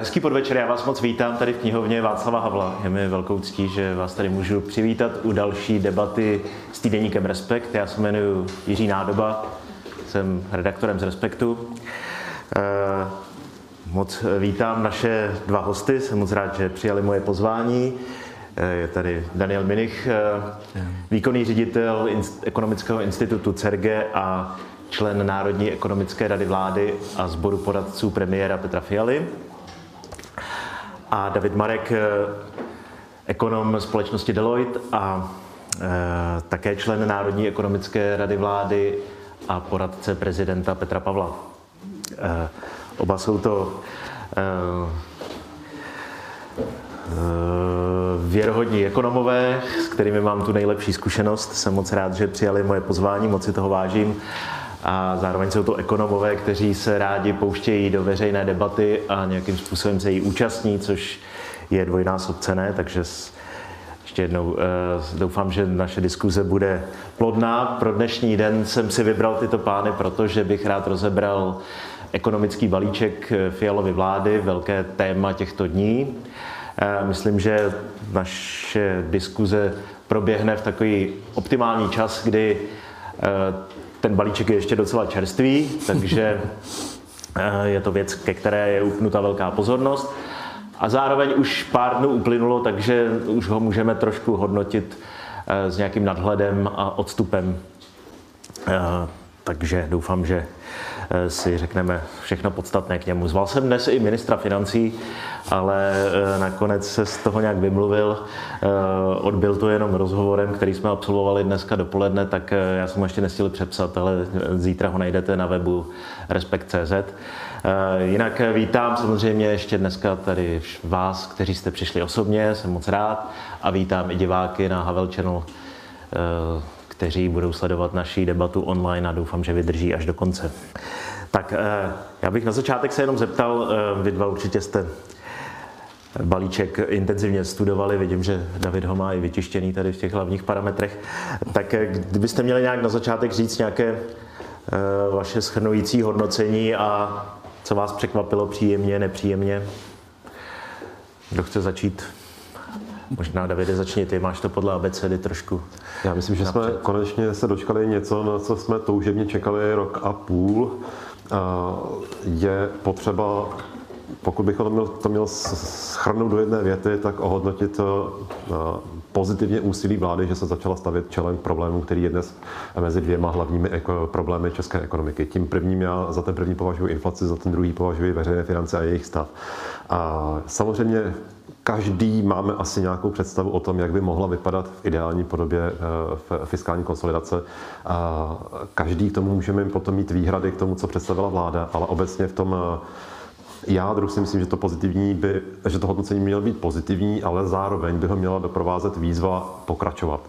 Hezký podvečer, já vás moc vítám tady v knihovně Václava Havla. Je mi velkou ctí, že vás tady můžu přivítat u další debaty s týdeníkem Respekt. Já se jmenuji Jiří Nádoba, jsem redaktorem z Respektu. Eh, moc vítám naše dva hosty, jsem moc rád, že přijali moje pozvání. Eh, je tady Daniel Minich, eh, výkonný ředitel ekonomického institutu CERGE a člen Národní ekonomické rady vlády a sboru poradců premiéra Petra Fialy a David Marek, eh, ekonom společnosti Deloitte a eh, také člen Národní ekonomické rady vlády a poradce prezidenta Petra Pavla. Eh, oba jsou to věrohodní ekonomové, s kterými mám tu nejlepší zkušenost. Jsem moc rád, že přijali moje pozvání, moc si toho vážím a zároveň jsou to ekonomové, kteří se rádi pouštějí do veřejné debaty a nějakým způsobem se jí účastní, což je dvojnásob cené, takže ještě jednou eh, doufám, že naše diskuze bude plodná. Pro dnešní den jsem si vybral tyto pány, protože bych rád rozebral ekonomický balíček Fialovy vlády, velké téma těchto dní. Eh, myslím, že naše diskuze proběhne v takový optimální čas, kdy eh, ten balíček je ještě docela čerstvý, takže eh, je to věc, ke které je upnuta velká pozornost. A zároveň už pár dnů uplynulo, takže už ho můžeme trošku hodnotit eh, s nějakým nadhledem a odstupem. Eh, takže doufám, že si řekneme všechno podstatné k němu. Zval jsem dnes i ministra financí, ale eh, nakonec se z toho nějak vymluvil. Eh, odbyl to jenom rozhovorem, který jsme absolvovali dneska dopoledne, tak já jsem ještě nestihl přepsat, ale zítra ho najdete na webu respekt.cz. Jinak vítám samozřejmě ještě dneska tady vás, kteří jste přišli osobně, jsem moc rád a vítám i diváky na Havel Channel kteří budou sledovat naší debatu online a doufám, že vydrží až do konce. Tak eh, já bych na začátek se jenom zeptal, eh, vy dva určitě jste balíček intenzivně studovali, vidím, že David ho má i vytištěný tady v těch hlavních parametrech. Tak eh, kdybyste měli nějak na začátek říct nějaké vaše schrnující hodnocení a co vás překvapilo příjemně, nepříjemně? Kdo chce začít? Možná, Davide, začni ty, máš to podle abecedy trošku. Já myslím, že napřed. jsme konečně se dočkali něco, na co jsme toužebně čekali rok a půl. Je potřeba, pokud bychom to měl, to měl schrnout do jedné věty, tak ohodnotit pozitivně úsilí vlády, že se začala stavět čelem k problému, který je dnes mezi dvěma hlavními problémy české ekonomiky. Tím prvním já za ten první považuji inflaci, za ten druhý považuji veřejné finance a jejich stav. A samozřejmě každý máme asi nějakou představu o tom, jak by mohla vypadat v ideální podobě eh, fiskální konsolidace. Každý k tomu můžeme potom mít výhrady k tomu, co představila vláda, ale obecně v tom eh, jádru si myslím, že to pozitivní by, že to hodnocení mělo být pozitivní, ale zároveň by ho měla doprovázet výzva pokračovat.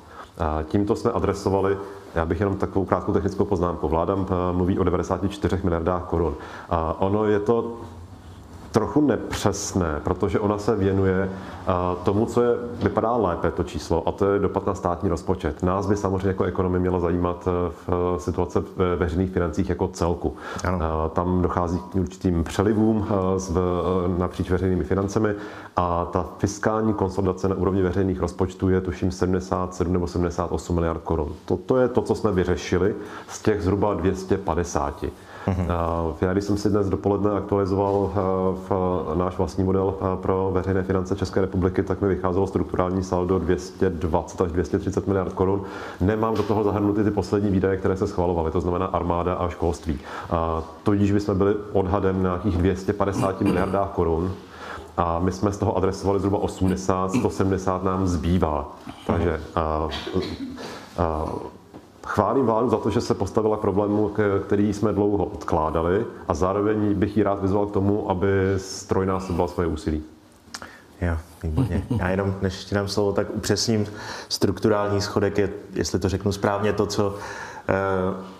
Tímto jsme adresovali já bych jenom takovou krátkou technickou poznámku. Vláda eh, mluví o 94 miliardách korun. Ono je to trochu nepřesné, protože ona se věnuje tomu, co je, vypadá lépe to číslo, a to je dopad na státní rozpočet. Nás by samozřejmě jako ekonomy mělo zajímat e, v e, situace v veřejných financích jako celku. Ano. Tam dochází k určitým přelivům napříč veřejnými financemi a ta fiskální konsolidace na úrovni veřejných rozpočtů je tuším 77 nebo 78 miliard korun. To, to je to, co jsme vyřešili z těch zhruba 250. Mm-hmm. Já když jsem si dnes dopoledne aktualizoval eh, v náš vlastní model eh, pro veřejné finance České republiky, tak mi vycházelo strukturální saldo 220 až 230 miliard korun. Nemám do toho zahrnuty ty poslední výdaje, které se schvalovaly, to znamená armáda a školství. Tudíž bychom byli odhadem na nějakých 250 miliardách korun, a my jsme z toho adresovali zhruba 80, 170 nám zbývá. Takže a, a, Chválím vládu za to, že se postavila k problému, který jsme dlouho odkládali a zároveň bych ji rád vyzval k tomu, aby strojnásobila svoje úsilí. Jo, výborně. Já jenom, než ještě dám slovo, tak upřesním, strukturální schodek je, jestli to řeknu správně, to, co eh,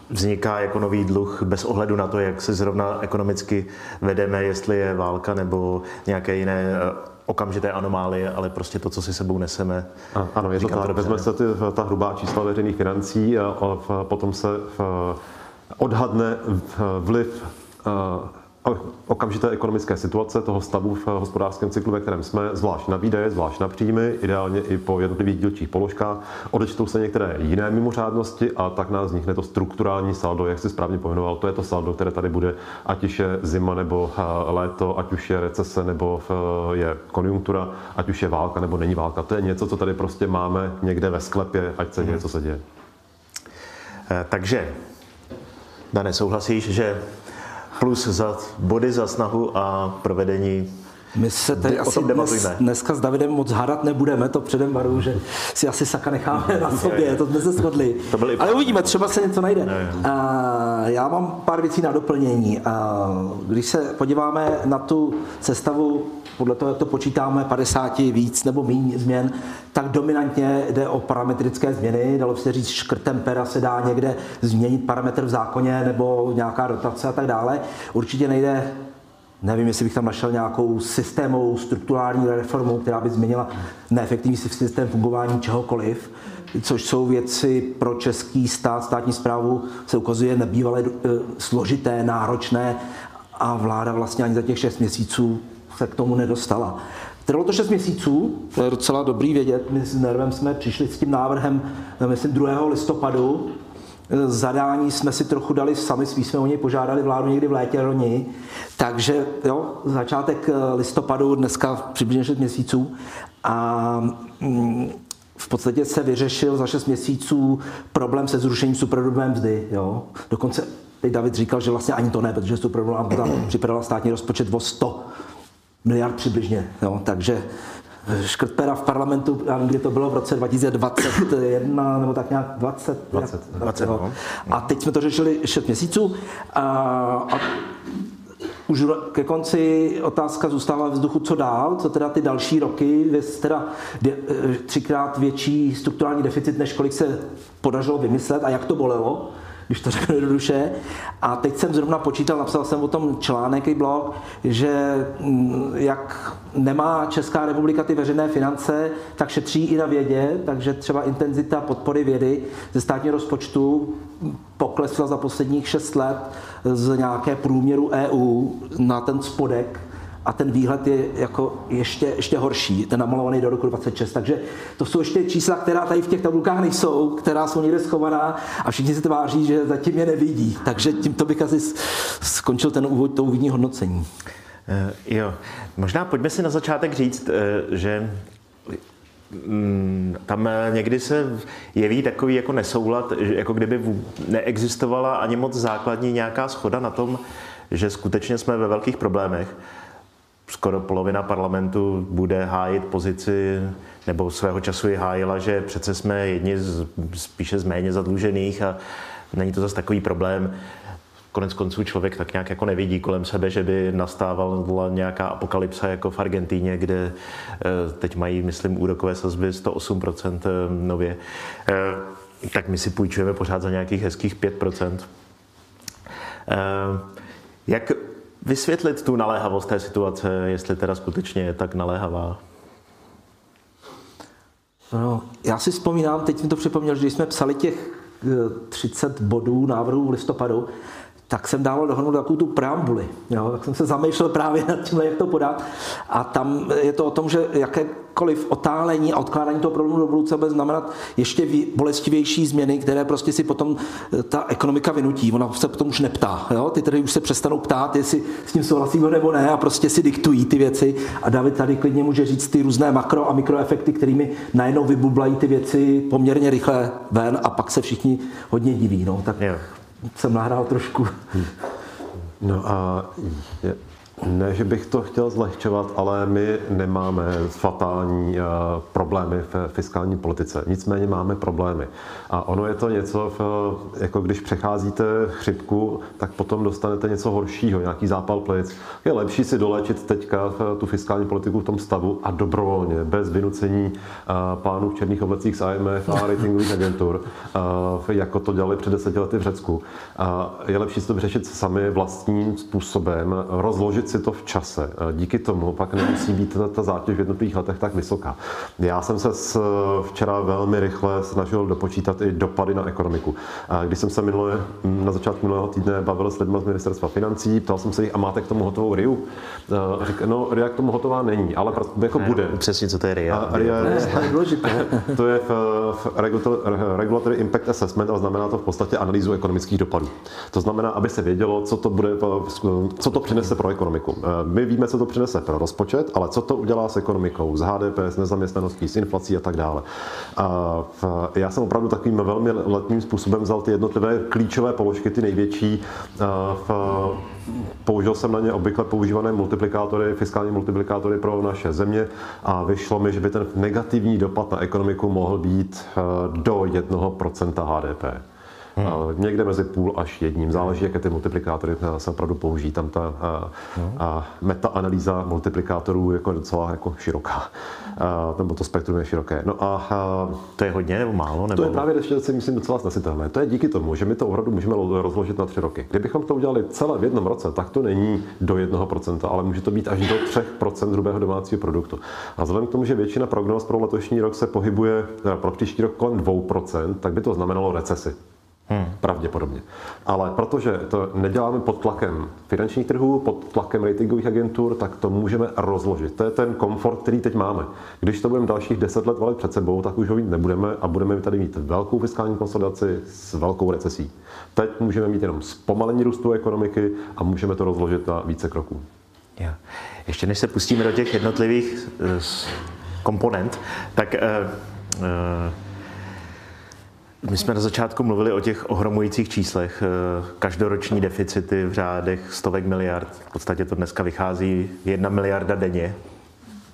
vzniká jako nový dluh bez ohledu na to, jak se zrovna ekonomicky vedeme, jestli je válka nebo nějaké jiné eh, okamžité anomálie, ale prostě to, co si sebou neseme. A, ano, je to tak. Vezme se ty, ta hrubá čísla veřejných financí a, a potom se v, odhadne vliv okamžité ekonomické situace, toho stavu v hospodářském cyklu, ve kterém jsme, zvlášť na výdaje, zvlášť na příjmy, ideálně i po jednotlivých dílčích položkách, odečtou se některé jiné mimořádnosti a tak nás vznikne to strukturální saldo, jak si správně pojmenoval, to je to saldo, které tady bude, ať už je zima nebo eh, léto, ať už je recese nebo eh, je konjunktura, ať už je válka nebo není válka. To je něco, co tady prostě máme někde ve sklepě, ať se děje, co se děje. Eh, takže, Dane, souhlasíš, že plus za body za snahu a provedení my se tady asi dnes, dneska s Davidem moc hádat nebudeme, to předem varu, že si asi saka necháme na sobě, to jsme se shodli. Ale uvidíme, třeba se něco najde. A já mám pár věcí na doplnění. A když se podíváme na tu sestavu, podle toho, jak to počítáme, 50 víc nebo méně změn, tak dominantně jde o parametrické změny. Dalo se říct, škrtem pera se dá někde změnit parametr v zákoně nebo nějaká dotace a tak dále. Určitě nejde Nevím, jestli bych tam našel nějakou systémovou strukturální reformu, která by změnila neefektivní systém fungování čehokoliv, což jsou věci pro český stát, státní zprávu se ukazuje nebývalé eh, složité, náročné a vláda vlastně ani za těch šest měsíců se k tomu nedostala. Trvalo to 6 měsíců, to je docela dobrý vědět. My s Nervem jsme přišli s tím návrhem, eh, myslím, 2. listopadu. Zadání jsme si trochu dali sami, svý jsme o něj požádali vládu někdy v létě loni. Takže jo, začátek eh, listopadu, dneska přibližně 6 měsíců. A mm, v podstatě se vyřešil za 6 měsíců problém se zrušením superhrubé mzdy. Jo. Dokonce teď David říkal, že vlastně ani to ne, protože superhrubá mzda připravila státní rozpočet o 100 miliard přibližně. Jo. Takže škrt pera v parlamentu, kdy to bylo v roce 2021 nebo tak nějak 20. 20, 20 no. A teď jsme to řešili 6 měsíců. A, a už ke konci otázka zůstává v vzduchu, co dál, co teda ty další roky, teda de, eh, třikrát větší strukturální deficit, než kolik se podařilo vymyslet a jak to bolelo když to řeknu jednoduše. A teď jsem zrovna počítal, napsal jsem o tom článek i blog, že mm, jak nemá Česká republika ty veřejné finance, tak šetří i na vědě, takže třeba intenzita podpory vědy ze státního rozpočtu poklesla za posledních 6 let z nějaké průměru EU na ten spodek a ten výhled je jako ještě, ještě horší, ten namalovaný do roku 26. Takže to jsou ještě čísla, která tady v těch tabulkách nejsou, která jsou někde schovaná a všichni se tváří, že zatím je nevidí. Takže tímto bych asi skončil ten úvod, to úvodní hodnocení. Uh, jo, možná pojďme si na začátek říct, uh, že mm, tam někdy se jeví takový jako nesoulad, jako kdyby neexistovala ani moc základní nějaká schoda na tom, že skutečně jsme ve velkých problémech skoro polovina parlamentu bude hájit pozici, nebo svého času ji hájila, že přece jsme jedni z, spíše z méně zadlužených a není to zase takový problém. Konec konců člověk tak nějak jako nevidí kolem sebe, že by nastávala nějaká apokalypsa jako v Argentíně, kde eh, teď mají, myslím, úrokové sazby 108% eh, nově. Eh, tak my si půjčujeme pořád za nějakých hezkých 5%. Jak vysvětlit tu naléhavost té situace, jestli teda skutečně je tak naléhavá? No, já si vzpomínám, teď mi to připomněl, že když jsme psali těch 30 eh, bodů návrhů v listopadu, tak jsem dával dohromady takovou tu preambuli. Jo? Tak jsem se zamýšlel právě nad tím, jak to podat. A tam je to o tom, že jakékoliv otálení a odkládání toho problému do budoucna bude znamenat ještě bolestivější změny, které prostě si potom eh, ta ekonomika vynutí. Ona se potom už neptá. Jo? Ty tady už se přestanou ptát, jestli s tím souhlasíme nebo ne a prostě si diktují ty věci. A David tady klidně může říct ty různé makro a mikroefekty, kterými najednou vybublají ty věci poměrně rychle ven a pak se všichni hodně diví. No. Tak jsem nahrál trošku. No a ne, že bych to chtěl zlehčovat, ale my nemáme fatální uh, problémy v fiskální politice. Nicméně máme problémy. A ono je to něco, v, jako když přecházíte chřipku, tak potom dostanete něco horšího, nějaký zápal plic. Je lepší si dolečit teďka tu fiskální politiku v tom stavu a dobrovolně, bez vynucení pánů v černých oblecích z IMF a ratingových agentur, jako to dělali před deseti lety v Řecku. Je lepší si to vyřešit sami vlastním způsobem, rozložit si to v čase. Díky tomu pak nemusí být ta, ta zátěž v jednotlivých letech tak vysoká. Já jsem se s, včera velmi rychle snažil dopočítat i dopady na ekonomiku. Když jsem se minule, na začátku minulého týdne bavil s lidmi z ministerstva financí, ptal jsem se jich, a máte k tomu hotovou RIU? Řík, no, RIA k tomu hotová není, ale jako ne, bude. Přesně, co to je RIA. A RIA je, to je v, v Regulatory Impact Assessment a znamená to v podstatě analýzu ekonomických dopadů. To znamená, aby se vědělo, co to, bude, co to přinese pro ekonomiku. My víme, co to přinese pro rozpočet, ale co to udělá s ekonomikou, s HDP, s nezaměstnaností, s inflací a tak dále. Já jsem opravdu takovým velmi letním způsobem vzal ty jednotlivé klíčové položky, ty největší. V, použil jsem na ně obvykle používané multiplikátory, fiskální multiplikátory pro naše země a vyšlo mi, že by ten negativní dopad na ekonomiku mohl být do 1% HDP. Hmm. Někde mezi půl až jedním. Záleží, jaké ty multiplikátory se opravdu použijí. Tam ta hmm. meta-analýza multiplikátorů jako je docela jako široká. Nebo to spektrum je široké. No a, to je hodně nebo málo? Nebo... To je právě ještě, si myslím, docela snesitelné. To je díky tomu, že my to opravdu můžeme rozložit na tři roky. Kdybychom to udělali celé v jednom roce, tak to není do 1%, ale může to být až do 3% hrubého domácího produktu. A vzhledem k tomu, že většina prognóz pro letošní rok se pohybuje, pro příští rok kolem 2%, tak by to znamenalo recesi. Hmm. Pravděpodobně. Ale protože to neděláme pod tlakem finančních trhů, pod tlakem ratingových agentur, tak to můžeme rozložit. To je ten komfort, který teď máme. Když to budeme dalších deset let valit před sebou, tak už ho mít nebudeme a budeme tady mít velkou fiskální konsolidaci s velkou recesí. Teď můžeme mít jenom zpomalení růstu ekonomiky a můžeme to rozložit na více kroků. Já. Ještě než se pustíme do těch jednotlivých uh, komponent, tak uh, uh, my jsme na začátku mluvili o těch ohromujících číslech. Eh, každoroční deficity v řádech stovek miliard. V podstatě to dneska vychází jedna miliarda denně.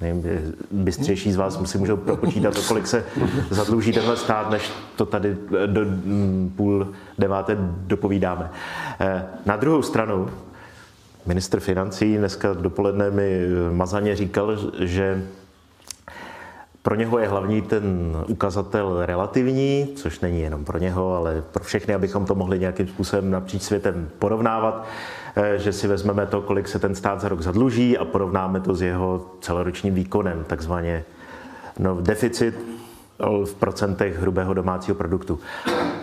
Nevím, bystřejší z vás si můžou propočítat, kolik se zadluží tenhle stát, než to tady do mm, půl deváté dopovídáme. Eh, na druhou stranu, ministr financí dneska dopoledne mi mazaně říkal, že pro něho je hlavní ten ukazatel relativní, což není jenom pro něho, ale pro všechny, abychom to mohli nějakým způsobem napříč světem porovnávat, eh, že si vezmeme to, kolik se ten stát za rok zadluží a porovnáme to s jeho celoročním výkonem, takzvaně no, deficit v procentech hrubého domácího produktu.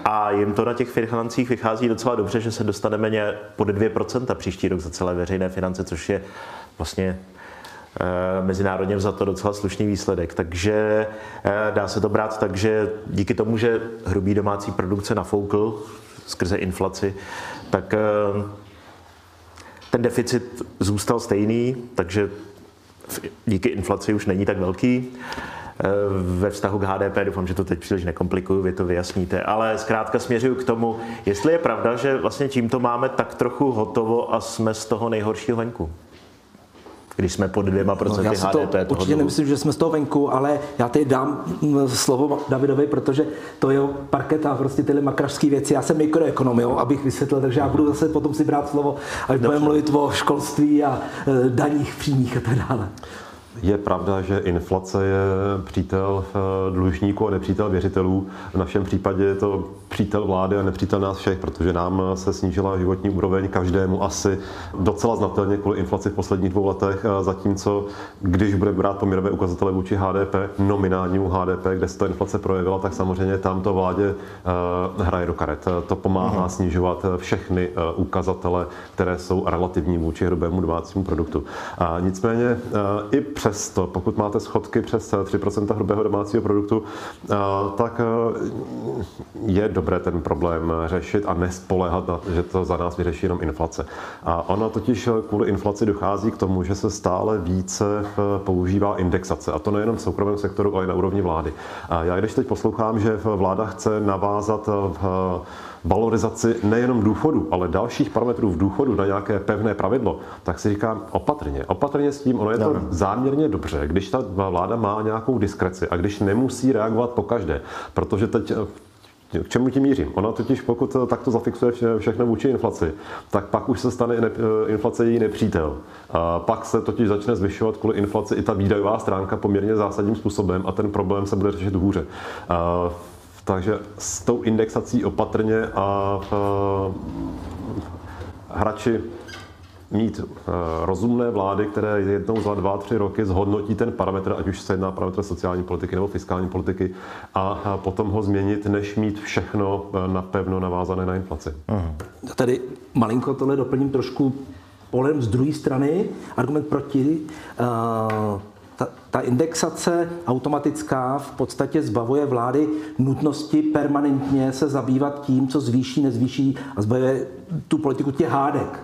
A jim to na těch financích vychází docela dobře, že se dostaneme pod 2% příští rok za celé veřejné finance, což je vlastně Eh, mezinárodně to docela slušný výsledek. Takže eh, dá se to brát tak, že díky tomu, že hrubý domácí produkce nafoukl skrze inflaci, tak eh, ten deficit zůstal stejný, takže díky inflaci už není tak velký. Ve vztahu k HDP doufám, že to teď příliš nekomplikuju, vy to vyjasníte, ale zkrátka směřuju k tomu, jestli je pravda, že vlastně tímto máme tak trochu hotovo a jsme z toho nejhoršího venku když jsme pod dvěma procenty no, já si to HDP. Určitě nemyslím, že jsme z toho venku, ale já teď dám mm, slovo Davidovi, protože to je parketa, prostě tyhle makrašské věci. Já jsem mikroekonom, jo, abych vysvětlil, takže já budu zase potom si brát slovo, až budeme mluvit o školství a e, daních, přímých a tak dále. Je pravda, že inflace je přítel eh, dlužníků a nepřítel věřitelů. V našem případě je to přítel vlády a nepřítel nás všech, protože nám se snížila životní úroveň každému asi docela znatelně kvůli inflaci v posledních dvou letech, eh, zatímco když bude brát poměrové ukazatele vůči HDP, nominálnímu HDP, kde se ta inflace projevila, tak samozřejmě tam to vládě eh, hraje do karet. To pomáhá mm. snižovat všechny ukazatele, které jsou relativní vůči hrubému domácímu produktu. A nicméně i přesto, pokud máte schodky přes 3% hrubého domácího produktu, eh, tak eh, je dobré ten problém řešit a nespolehat na že to za nás vyřeší jenom inflace. A ona totiž kvůli inflaci dochází k tomu, že se stále více eh, používá indexace. A to nejenom v soukromém sektoru, ale i na úrovni vlády. A já když teď poslouchám, že vláda chce navázat v valorizaci nejenom důchodu, ale dalších parametrů v důchodu na nějaké pevné pravidlo, tak si říkám opatrně. Opatrně s tím, ono je to no. záměrně dobře, když ta vláda má nějakou diskreci a když nemusí reagovat po každé, protože teď eh, k čemu tím mířím? Ona totiž, pokud takto zafixuje všechno vůči inflaci, tak pak už se stane eh, inflace její nepřítel. A pak se totiž začne zvyšovat kvůli inflaci i ta výdajová stránka poměrně zásadním způsobem a ten problém se bude řešit hůře. A takže s tou indexací opatrně a hrači mít uh, rozumné vlády, které jednou za dva, tři roky zhodnotí ten parametr, ať už se jedná parametr sociální politiky nebo fiskální politiky, a, potom ho změnit, než mít všechno napevno navázané na inflaci. Uh-huh. Tady malinko tohle doplním trošku polem z druhé strany, argument proti. Uh, ta, ta indexace automatická v podstatě zbavuje vlády nutnosti permanentně se zabývat tím, co zvýší, nezvýší a zbavuje tu politiku těch hádek.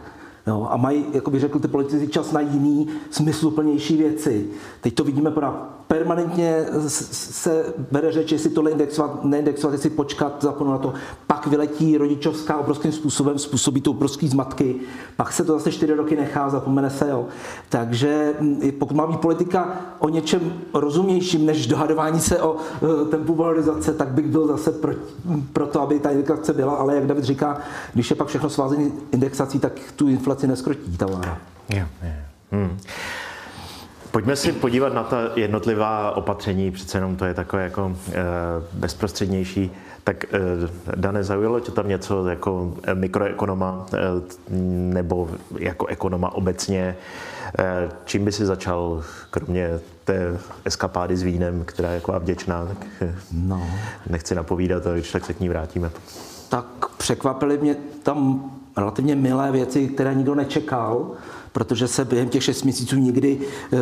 Jo, a mají, jako by řekl ty politici, čas na jiný, smysluplnější věci. Teď to vidíme pořád permanentně se bere řeč, jestli tohle indexovat, neindexovat, jestli počkat, zapomenout na to. Pak vyletí rodičovská obrovským způsobem, způsobí to obrovský zmatky. Pak se to zase čtyři roky nechá, zapomene se. Jo. Takže mm, pokud má být politika o něčem rozumnějším než dohadování se o e, tempu valorizace, tak bych byl zase pro, pro to, aby ta indexace byla. Ale jak David říká, když je pak všechno svázené indexací, tak tu inflaci neskrotí ta vláda. Yeah, yeah. Hmm. Pojďme si podívat na ta jednotlivá opatření, přece jenom to je takové jako e, bezprostřednější. Tak e, Dane, zaujalo tě tam něco jako mikroekonoma e, nebo jako ekonoma obecně? E, čím by si začal, kromě té eskapády s vínem, která je jako vděčná, tak no. nechci napovídat, ale když tak se k ní vrátíme. Tak překvapily mě tam relativně milé věci, které nikdo nečekal protože se během těch šest měsíců nikdy eh,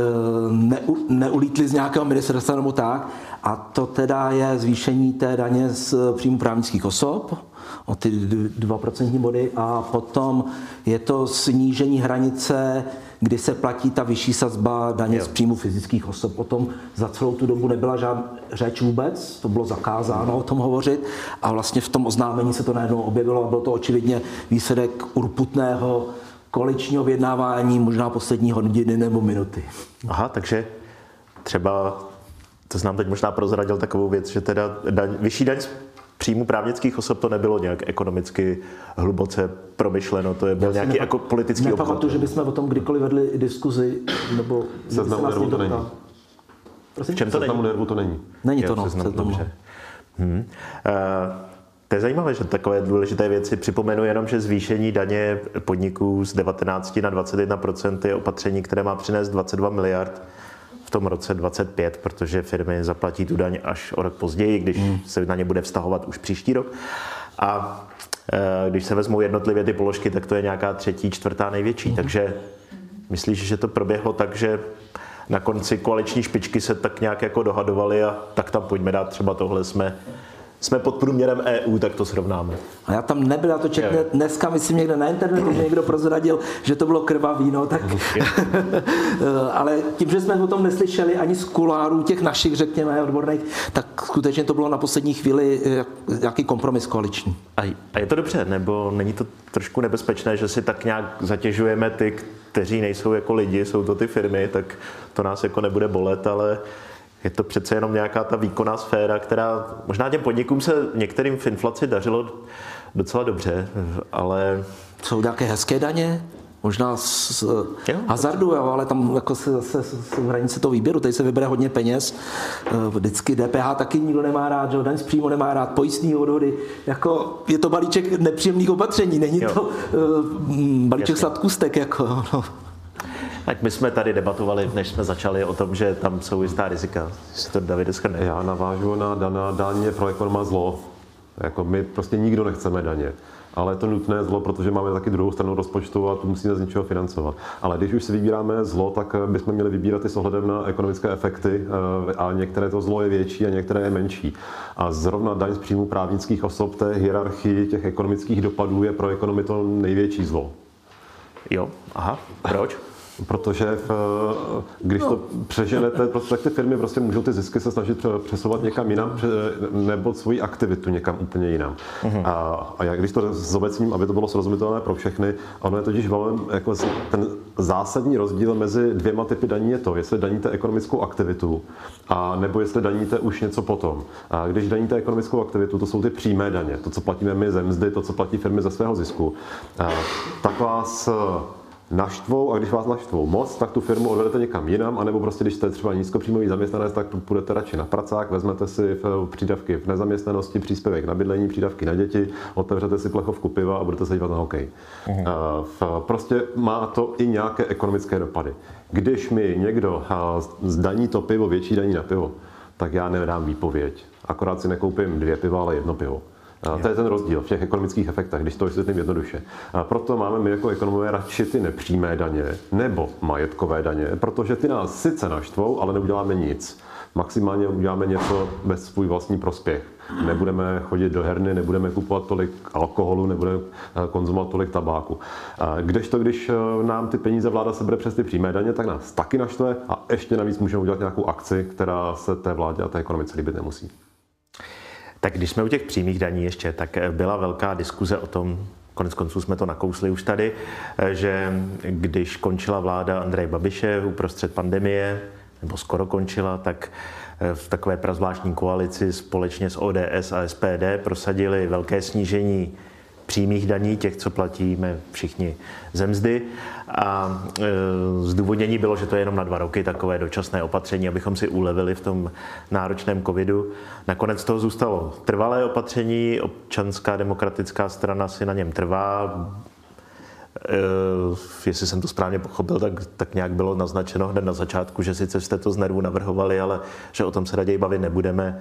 neu, neulítli z nějakého ministerstva nebo tak. A to teda je zvýšení té daně z příjmu právnických osob o ty 2% body a potom je to snížení hranice, kdy se platí ta vyšší sazba daně z příjmu fyzických osob. O tom za celou tu dobu nebyla žádná řeč vůbec, to bylo zakázáno o tom hovořit a vlastně v tom oznámení se to najednou objevilo a bylo to očividně výsledek urputného koaličního vyjednávání možná poslední hodiny nebo minuty. Aha, takže třeba, to znám teď možná prozradil takovou věc, že teda daň, vyšší daň z příjmu právnických osob to nebylo nějak ekonomicky hluboce promyšleno, to je byl nějaký nepa- jako politický obchod. Nepamatuju, že bychom o tom kdykoliv vedli diskuzi, nebo seznamu nervu to není. Prosím? V čem to nervu to není. Není to, no. Seznam, dobře. Hmm. Uh, to je zajímavé, že takové důležité věci připomenu jenom, že zvýšení daně podniků z 19 na 21% je opatření, které má přinést 22 miliard v tom roce 25, protože firmy zaplatí tu daň až o rok později, když hmm. se na ně bude vztahovat už příští rok. A e, když se vezmou jednotlivě ty položky, tak to je nějaká třetí, čtvrtá největší. Hmm. Takže myslíš, že to proběhlo tak, že na konci koaliční špičky se tak nějak jako dohadovali a tak tam pojďme dát třeba tohle jsme jsme pod průměrem EU, tak to srovnáme. A já tam nebyl, já to četl dneska, myslím někde na internetu, že někdo prozradil, že to bylo krvavý, no, tak... ale tím, že jsme o tom neslyšeli ani z kulárů těch našich, řekněme, odborných, tak skutečně to bylo na poslední chvíli eh, nějaký kompromis koaliční. A je to dobře, nebo není to trošku nebezpečné, že si tak nějak zatěžujeme ty, kteří nejsou jako lidi, jsou to ty firmy, tak to nás jako nebude bolet, ale je to přece jenom nějaká ta výkonná sféra, která možná těm podnikům se některým v inflaci dařilo docela dobře, ale... Jsou nějaké hezké daně? Možná z jo, hazardu, jo, ale tam jako se zase jsou hranice toho výběru, tady se vybere hodně peněz. Eh, vždycky DPH taky nikdo nemá rád, že daň z příjmu nemá rád, pojistný odhody. Jako je to balíček nepříjemných opatření, není jo. to uh, balíček Jasně. sladkustek. Jako, no. Tak my jsme tady debatovali, než jsme začali o tom, že tam jsou jistá rizika. Si to David schrne. Já navážu na dana daně pro ekonoma zlo. Jako my prostě nikdo nechceme daně. Ale je to nutné zlo, protože máme taky druhou stranu rozpočtu a tu musíme z něčeho financovat. Ale když už si vybíráme zlo, tak eh, bychom měli vybírat i s ohledem na ekonomické efekty eh, a některé to zlo je větší a některé je menší. A zrovna daň z příjmu právnických osob té hierarchii těch ekonomických dopadů je pro ekonomy to největší zlo. Jo, aha, proč? Protože v, když to přeženete, prostě, tak ty firmy prostě můžou ty zisky se snažit přesouvat někam jinam, nebo svoji aktivitu někam úplně jinam. Uh-huh. A, a já když to zobecním, aby to bylo srozumitelné pro všechny, ono je totiž velmi, jako ten zásadní rozdíl mezi dvěma typy daní je to, jestli daníte ekonomickou aktivitu, a nebo jestli daníte už něco potom. A když daníte ekonomickou aktivitu, to jsou ty přímé daně, to, co platíme my ze mzdy, to, co platí firmy ze svého zisku, a, tak vás naštvou a když vás naštvou moc, tak tu firmu odvedete někam jinam, anebo prostě když jste třeba nízkopříjmový zaměstnanec, tak půjdete radši na pracák, vezmete si v přídavky v nezaměstnanosti, příspěvek na bydlení, přídavky na děti, otevřete si plechovku piva a budete se dívat na hokej. Uh-huh. Prostě má to i nějaké ekonomické dopady. Když mi někdo zdaní to pivo, větší daní na pivo, tak já nedám výpověď. Akorát si nekoupím dvě piva, ale jedno pivo. A to je ten rozdíl v těch ekonomických efektech, když to vysvětlím jednoduše. A proto máme my jako ekonomové radši ty nepřímé daně nebo majetkové daně, protože ty nás sice naštvou, ale neuděláme nic. Maximálně uděláme něco bez svůj vlastní prospěch. Nebudeme chodit do herny, nebudeme kupovat tolik alkoholu, nebudeme eh, konzumovat tolik tabáku. Když to, když eh, nám ty peníze vláda sebere přes ty přímé daně, tak nás taky naštve a ještě navíc můžeme udělat nějakou akci, která se té vládě a té ekonomice líbit nemusí. Tak když jsme u těch přímých daní ještě, tak eh, byla velká diskuze o tom, konec konců jsme to nakousli už tady, eh, že když končila vláda Andreje Babiše uprostřed pandemie, nebo skoro končila, tak eh, v takové prazvláštní koalici společně s ODS a SPD prosadili velké snížení přímých daní, těch, co platíme všichni ze mzdy. A e, zdůvodnění bylo, že to je jenom na dva roky takové dočasné opatření, abychom si ulevili v tom náročném covidu. Nakonec toho zůstalo trvalé opatření, občanská demokratická strana si na něm trvá, Uh, jestli jsem to správně pochopil, tak, tak nějak bylo naznačeno hned na začátku, že sice jste to z nervu navrhovali, ale že o tom se raději bavit nebudeme.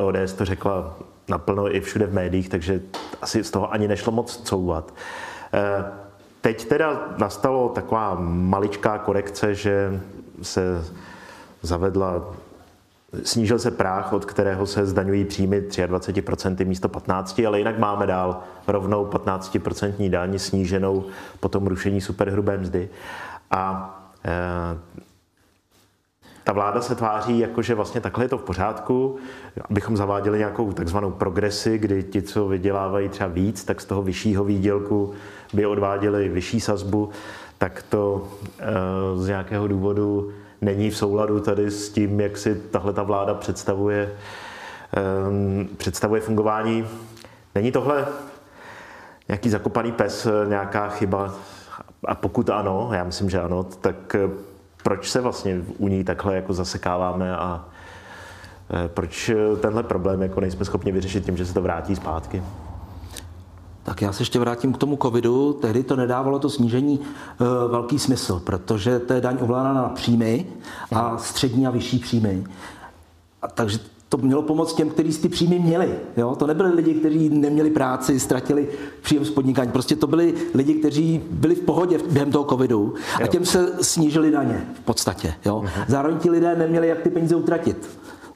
ODS to řekla naplno i všude v médiích, takže asi z toho ani nešlo moc couvat. Uh, teď teda nastalo taková maličká korekce, že se zavedla Snížil se práh, od kterého se zdaňují příjmy 23% místo 15%, ale jinak máme dál rovnou 15% daň sníženou po tom rušení superhrubé mzdy. A e, ta vláda se tváří jako, že vlastně takhle je to v pořádku, abychom zaváděli nějakou takzvanou progresi, kdy ti, co vydělávají třeba víc, tak z toho vyššího výdělku by odváděli vyšší sazbu, tak to e, z nějakého důvodu není v souladu tady s tím, jak si tahle ta vláda představuje, um, představuje fungování. Není tohle nějaký zakopaný pes, nějaká chyba? A pokud ano, já myslím, že ano, tak eh, proč se vlastně u ní takhle jako zasekáváme a eh, proč tenhle problém jako nejsme schopni vyřešit tím, že se to vrátí zpátky? Tak já se ještě vrátím k tomu covidu. Tehdy to nedávalo to snížení e, velký smysl, protože to je daň ovládaná na příjmy a střední a vyšší příjmy. A takže to mělo pomoct těm, kteří ty příjmy měli. Jo? To nebyli lidi, kteří neměli práci, ztratili příjem z podnikání. Prostě to byli lidi, kteří byli v pohodě během toho covidu a těm se snížily daně v podstatě. Jo? Mhm. Zároveň ti lidé neměli jak ty peníze utratit.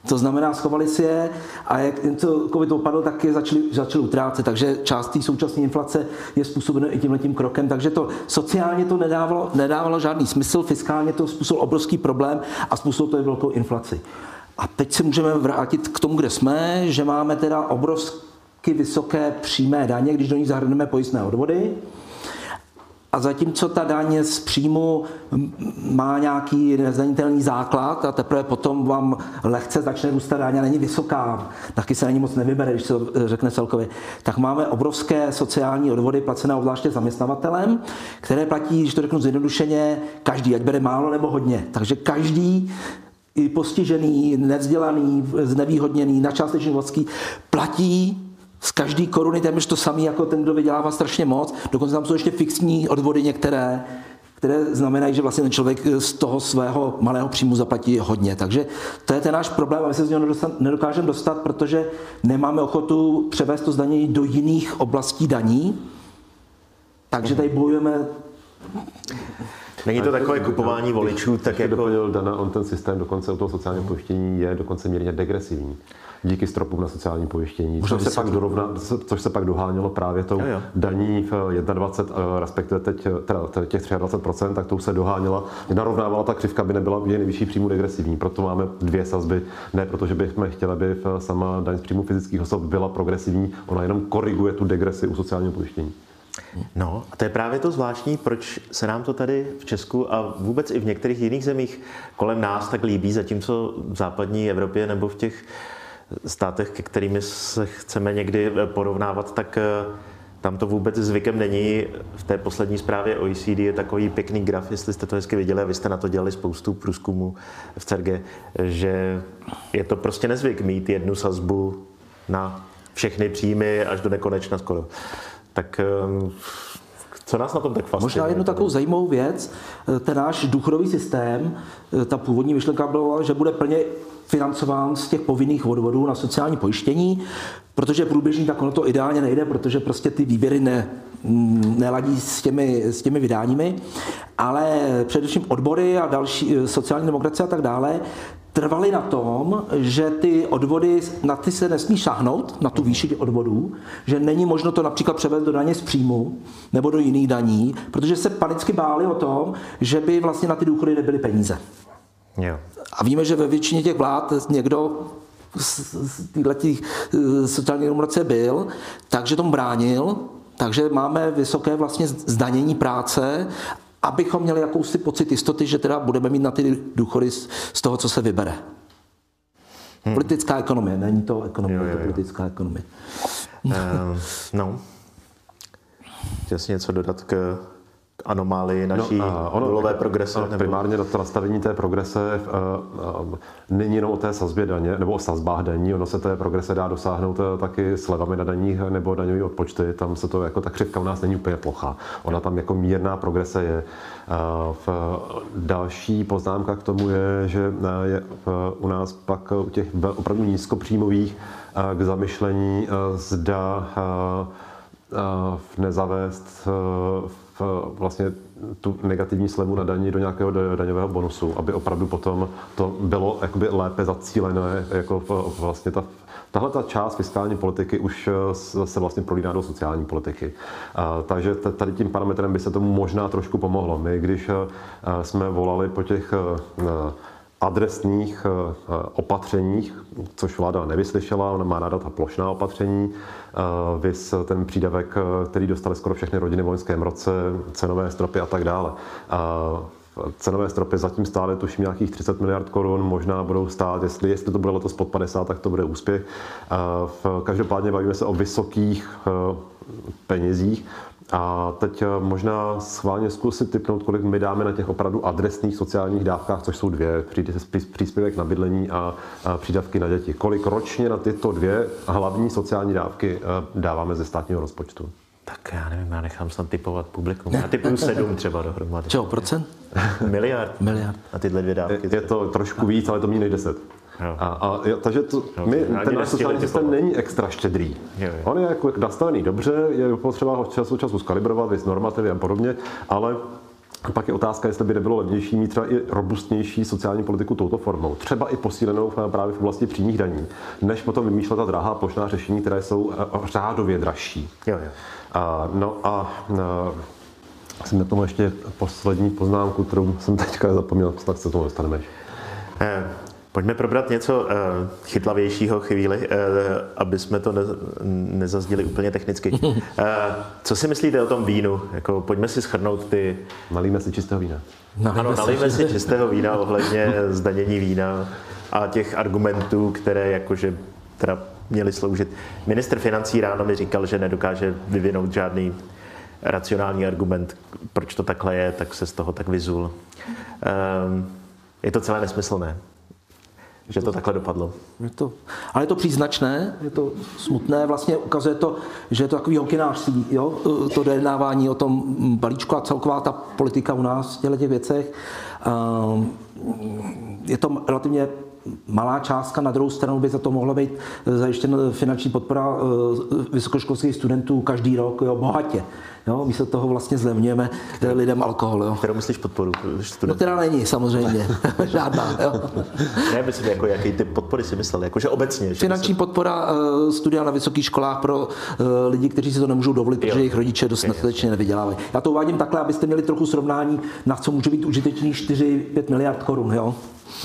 To znamená, schovali si je a jak to COVID opadl, tak je začali, začali utrácet. Takže část té současné inflace je způsobena i tímhle tím krokem. Takže to sociálně to nedávalo, nedávalo žádný smysl, fiskálně to způsobil obrovský problém a způsobil to i velkou inflaci. A teď se můžeme vrátit k tomu, kde jsme, že máme teda obrovsky vysoké přímé daně, když do ní zahrneme pojistné odvody. A zatímco ta daň z příjmu má nějaký nezdanitelný základ a teprve potom vám lehce začne růstat daň a není vysoká, taky se není moc nevybere, když se řekne celkově, tak máme obrovské sociální odvody placené obzvláště zaměstnavatelem, které platí, když to řeknu zjednodušeně, každý, ať bere málo nebo hodně. Takže každý i postižený, nevzdělaný, znevýhodněný, na částečný platí z každé koruny téměř to samé, jako ten, kdo vydělává strašně moc. Dokonce tam jsou ještě fixní odvody některé, které znamenají, že vlastně ten člověk z toho svého malého příjmu zaplatí hodně. Takže to je ten náš problém a my se z něho nedokážeme dostat, protože nemáme ochotu převést to zdanění do jiných oblastí daní. Takže tady bojujeme Není to takové kupování voličů, tak jako... doplnil Dana, on ten systém dokonce u toho sociálního pojištění je dokonce mírně degresivní. Díky stropům na sociální pojištění, což se, pak dorovna, což se pak dohánělo právě tou jo, jo. daní v 21, eh, respektive teď teda těch 23%, tak to už se doháněla, narovnávala ta křivka, by nebyla je nejvyšší příjmu degresivní, proto máme dvě sazby, ne protože bychom chtěli, aby sama daň z příjmu fyzických osob byla progresivní, ona jenom koriguje tu degresi u sociálního pojištění. No a to je právě to zvláštní, proč se nám to tady v Česku a vůbec i v některých jiných zemích kolem nás tak líbí, zatímco v západní Evropě nebo v těch státech, ke kterými se chceme někdy porovnávat, tak tam to vůbec zvykem není. V té poslední zprávě OECD je takový pěkný graf, jestli jste to hezky viděli, a vy jste na to dělali spoustu průzkumů v CERG, že je to prostě nezvyk mít jednu sazbu na všechny příjmy až do nekonečna skoro. Tak ehm, co nás na tom tak fascinuje? Možná jednu takovou zajímavou věc, ten náš důchodový systém, ta původní myšlenka byla, že bude plně financován z těch povinných odvodů na sociální pojištění, protože průběžný tak ono to ideálně nejde, protože prostě ty výběry ne, neladí s těmi, s těmi vydáními, ale především odbory a další sociální demokracie a tak dále trvali na tom, že ty odvody, na ty se nesmí šáhnout, na tu výši odvodů, že není možno to například převést do daně z příjmu nebo do jiných daní, protože se panicky báli o tom, že by vlastně na ty důchody nebyly peníze. Jo. A víme, že ve většině těch vlád někdo z této eh, sociální demokracie byl, takže tomu bránil, takže máme vysoké vlastně zdanění práce abychom měli jakousi pocit jistoty, že teda budeme mít na ty důchody z toho, co se vybere. Hmm. Politická ekonomie, není to ekonomie, jo, jo, jo. to politická ekonomie. Uh, no. Chtěl jsi něco dodat k anomálii no, naší no, ono, nulové progrese? Nebo? Primárně to nastavení té progrese uh, uh, není jenom o té sazbě daně, nebo o sazbách daní, ono se té progrese dá dosáhnout uh, taky slevami na daních nebo daňový odpočty, tam se to jako ta křivka u nás není úplně plochá. Ona tam jako mírná progrese je. Uh, v, další poznámka k tomu je, že uh, je u nás pak u těch opravdu nízkopříjmových k zamyšlení, zda nezavést vlastně tu negativní slevu na daní do nějakého daňového bonusu, aby opravdu potom to bylo jakoby lépe zacílené, jako vlastně ta Tahle ta část fiskální politiky už eh, se vlastně prolíná do sociální politiky. Takže tady tím parametrem by se tomu možná trošku pomohlo. My, když eh, jsme volali po těch eh, adresných eh, opatřeních, což vláda nevyslyšela, ona má ráda ta plošná opatření, eh, vys ten přídavek, eh, který dostali skoro všechny rodiny v loňském roce, cenové stropy a tak dále. Cenové stropy zatím stále tuším nějakých 30 miliard korun, možná budou stát, jestli, jestli to bude letos pod 50, tak to bude úspěch. Každopádně bavíme se o vysokých penězích. A teď eh, možná schválně zkusit typnout, kolik my dáme na těch opravdu adresných sociálních dávkách, což jsou dvě, příspěvek na bydlení a přídavky na děti. Kolik ročně na tyto dvě hlavní sociální dávky eh, dáváme ze státního rozpočtu? Tak já nevím, já nechám snad typovat publikum. Já typuju sedm třeba dohromady. Čeho, procent? Miliard. Miliard. Na tyhle dvě dávky. Je, je to trošku víc, ale to méně než deset. Jo. A, a, takže to, jo, my, ten náš sociální systém není extra štědrý. Jo, jo. On je jako nastavený dobře, je potřeba ho času času skalibrovat, věc normativy a podobně, ale pak je otázka, jestli by nebylo levnější mít třeba i robustnější sociální politiku touto formou, třeba i posílenou právě v oblasti přímých daní, než potom vymýšlet ta drahá plošná řešení, které jsou eh, řádově dražší. Jo, jo. A, no a, a jsem na tom ještě poslední poznámku, kterou jsem teďka zapomněl, tak se tomu dostaneme. Eh, Pojďme probrat něco uh, chytlavějšího chvíli, uh, aby jsme to ne, nezazdili úplně technicky. Uh, co si myslíte o tom vínu? Jako, pojďme si schrnout ty... Nalíme si čistého vína. Nalíme ano, nalíme si čistého vína ohledně zdanění vína a těch argumentů, které jakože teda měly sloužit. Minister financí ráno mi říkal, že nedokáže vyvinout žádný racionální argument, proč to takhle je, tak se z toho tak vyzul. Um, je to celé nesmyslné že to takhle dopadlo. Je to, ale je to příznačné, je to smutné, vlastně ukazuje to, že je to takový hokinářství, jo? to dojednávání o tom balíčku a celková ta politika u nás v těchto těch věcech. Ehm, je to relativně malá částka, na druhou stranu by za to mohla být zajištěna finanční podpora eh, vysokoškolských studentů každý rok, jo, bohatě. Jo, místo toho vlastně zlevňujeme Kterou, lidem alkohol. Jo. Kterou myslíš podporu? Studentů? No, která není, samozřejmě. Žádná. Jo. Ne, myslím, jako, jaký typ podpory si myslel? Jakože obecně. Že Finanční myslím... podpora uh, studia na vysokých školách pro uh, lidi, kteří si to nemůžou dovolit, protože jejich rodiče dostatečně nevydělávají. Já to uvádím takhle, abyste měli trochu srovnání, na co může být užitečný 4-5 miliard korun. Jo?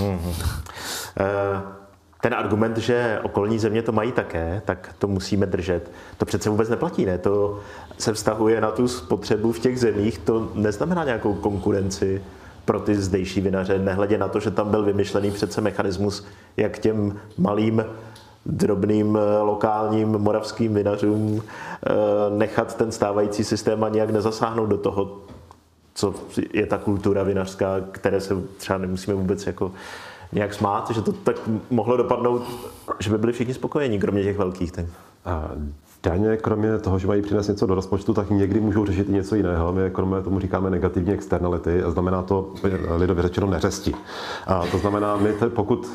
Uh ten argument, že okolní země to mají také, tak to musíme držet. To přece vůbec neplatí, ne? To se vztahuje na tu spotřebu v těch zemích, to neznamená nějakou konkurenci pro ty zdejší vinaře, nehledě na to, že tam byl vymyšlený přece mechanismus, jak těm malým drobným eh, lokálním moravským vinařům eh, nechat ten stávající systém a nějak nezasáhnout do toho, co je ta kultura vinařská, které se třeba nemusíme vůbec jako nějak smát, že to tak mohlo dopadnout, že by byli všichni spokojení, kromě těch velkých. Tak. A daně, kromě toho, že mají přinést něco do rozpočtu, tak někdy můžou řešit i něco jiného. My kromě tomu říkáme negativní externality a znamená to lidově řečeno neřesti. A to znamená, my te, pokud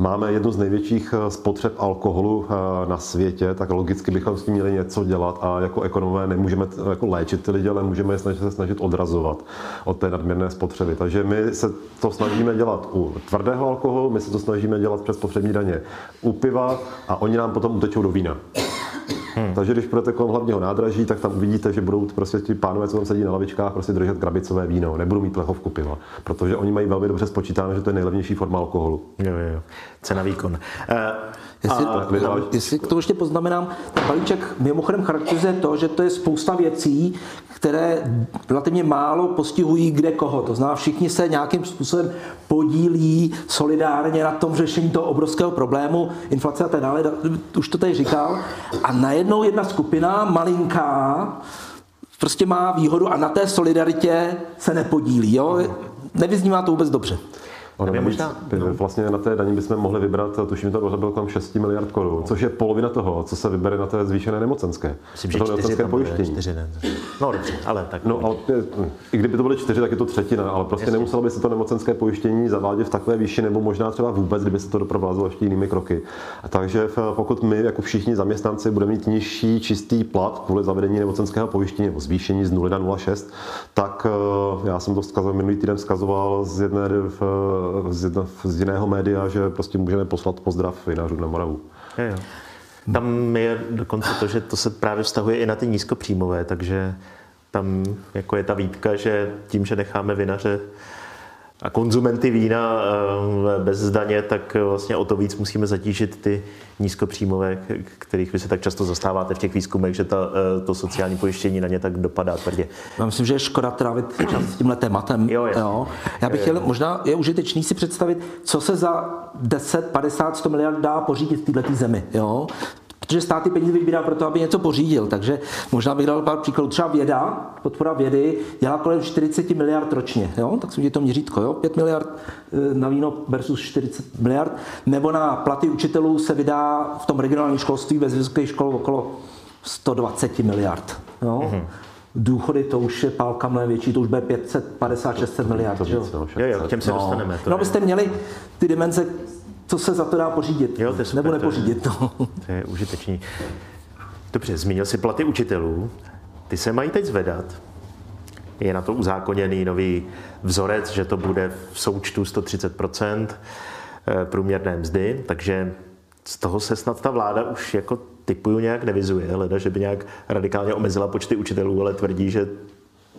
máme jednu z největších eh, spotřeb alkoholu eh, na světě, tak logicky bychom s tím měli něco dělat a jako ekonomové nemůžeme jako léčit ty lidi, ale můžeme se snažit odrazovat od té nadměrné spotřeby. Takže my se to snažíme dělat u tvrdého alkoholu, my se to snažíme dělat přes spotřební daně u piva a oni nám potom utečou do vína. Hmm. Takže když půjdete kolem hlavního nádraží, tak tam uvidíte, že budou prostě ti pánové, co tam sedí na lavičkách, prostě držet krabicové víno, nebudou mít plechovku piva, protože oni mají velmi dobře spočítáno, že to je nejlevnější forma alkoholu. Jo, jo. Cena výkon. Uh, Jestli, a, a, jestli k tomu ještě poznamenám, ten balíček mimochodem charakterizuje to, že to je spousta věcí, které relativně málo postihují kde koho. To znamená, všichni se nějakým způsobem podílí solidárně na tom řešení toho obrovského problému, inflace a tak dále, už to tady říkal. A najednou jedna skupina, malinká, prostě má výhodu a na té solidaritě se nepodílí. Jo? Nevyznívá to vůbec dobře. Ono navíc, možná, vlastně na té daní bychom mohli vybrat, tuším, to bylo kolem 6 miliard korun, což je polovina toho, co se vybere na té zvýšené nemocenské. Myslím, že to nemocenské pojištění. Čtyři, ne. No dobře, ale tak. No, ale, I kdyby to byly čtyři, tak je to třetina, ale prostě Jasně. nemuselo by se to nemocenské pojištění zavádět v takové výši, nebo možná třeba vůbec, kdyby se to doprovázelo ještě jinými kroky. A takže pokud my, jako všichni zaměstnanci, budeme mít nižší čistý plat kvůli zavedení nemocenského pojištění nebo zvýšení z 0 na 0,6, tak eh, já jsem to vzkazoval, minulý týden vzkazoval z jedné z, z jiného média, že prostě můžeme poslat pozdrav vinařům na Moravu. Je, jo. Tam je dokonce to, že to se právě vztahuje i na ty nízkopříjmové, takže tam jako je ta výtka, že tím, že necháme vinaře a konzumenty vína eh, bez zdaně, tak vlastně o to víc musíme zatížit ty nízkopříjmové, kterých vy se tak často zastáváte v těch výzkumech, že ta, eh, to sociální pojištění na ně tak dopadá tvrdě. Já myslím, že je škoda trávit čas s tímhle tématem. Jo, jo. Já bych chtěl, možná je užitečný si představit, co se za 10, 50, 100 miliard dá pořídit v této zemi. Jo? Protože stát ty peníze vybírá pro to, aby něco pořídil. Takže možná bych dal pár příkladů. Třeba věda, podpora vědy, dělá kolem 40 miliard ročně. Jo? Tak si to měřítko. Jo? 5 miliard eh, na víno versus 40 miliard. Nebo na platy učitelů se vydá v tom regionálním školství ve vysokých škol okolo 120 miliard. Jo? Mm-hmm důchody, to už je pálka mnohem větší, to už bude 550, 600 miliard. To, to jo? Jo, jo, k těm se no. dostaneme. To no, abyste měli ty dimenze co se za to dá pořídit. Jo, to super, nebo nepořídit. To je, to je užitečný. Dobře, zmínil si platy učitelů. Ty se mají teď zvedat. Je na to uzákoněný nový vzorec, že to bude v součtu 130 eh, průměrné mzdy, takže z toho se snad ta vláda už jako typuju nějak nevizuje, leda, že by nějak radikálně omezila počty učitelů, ale tvrdí, že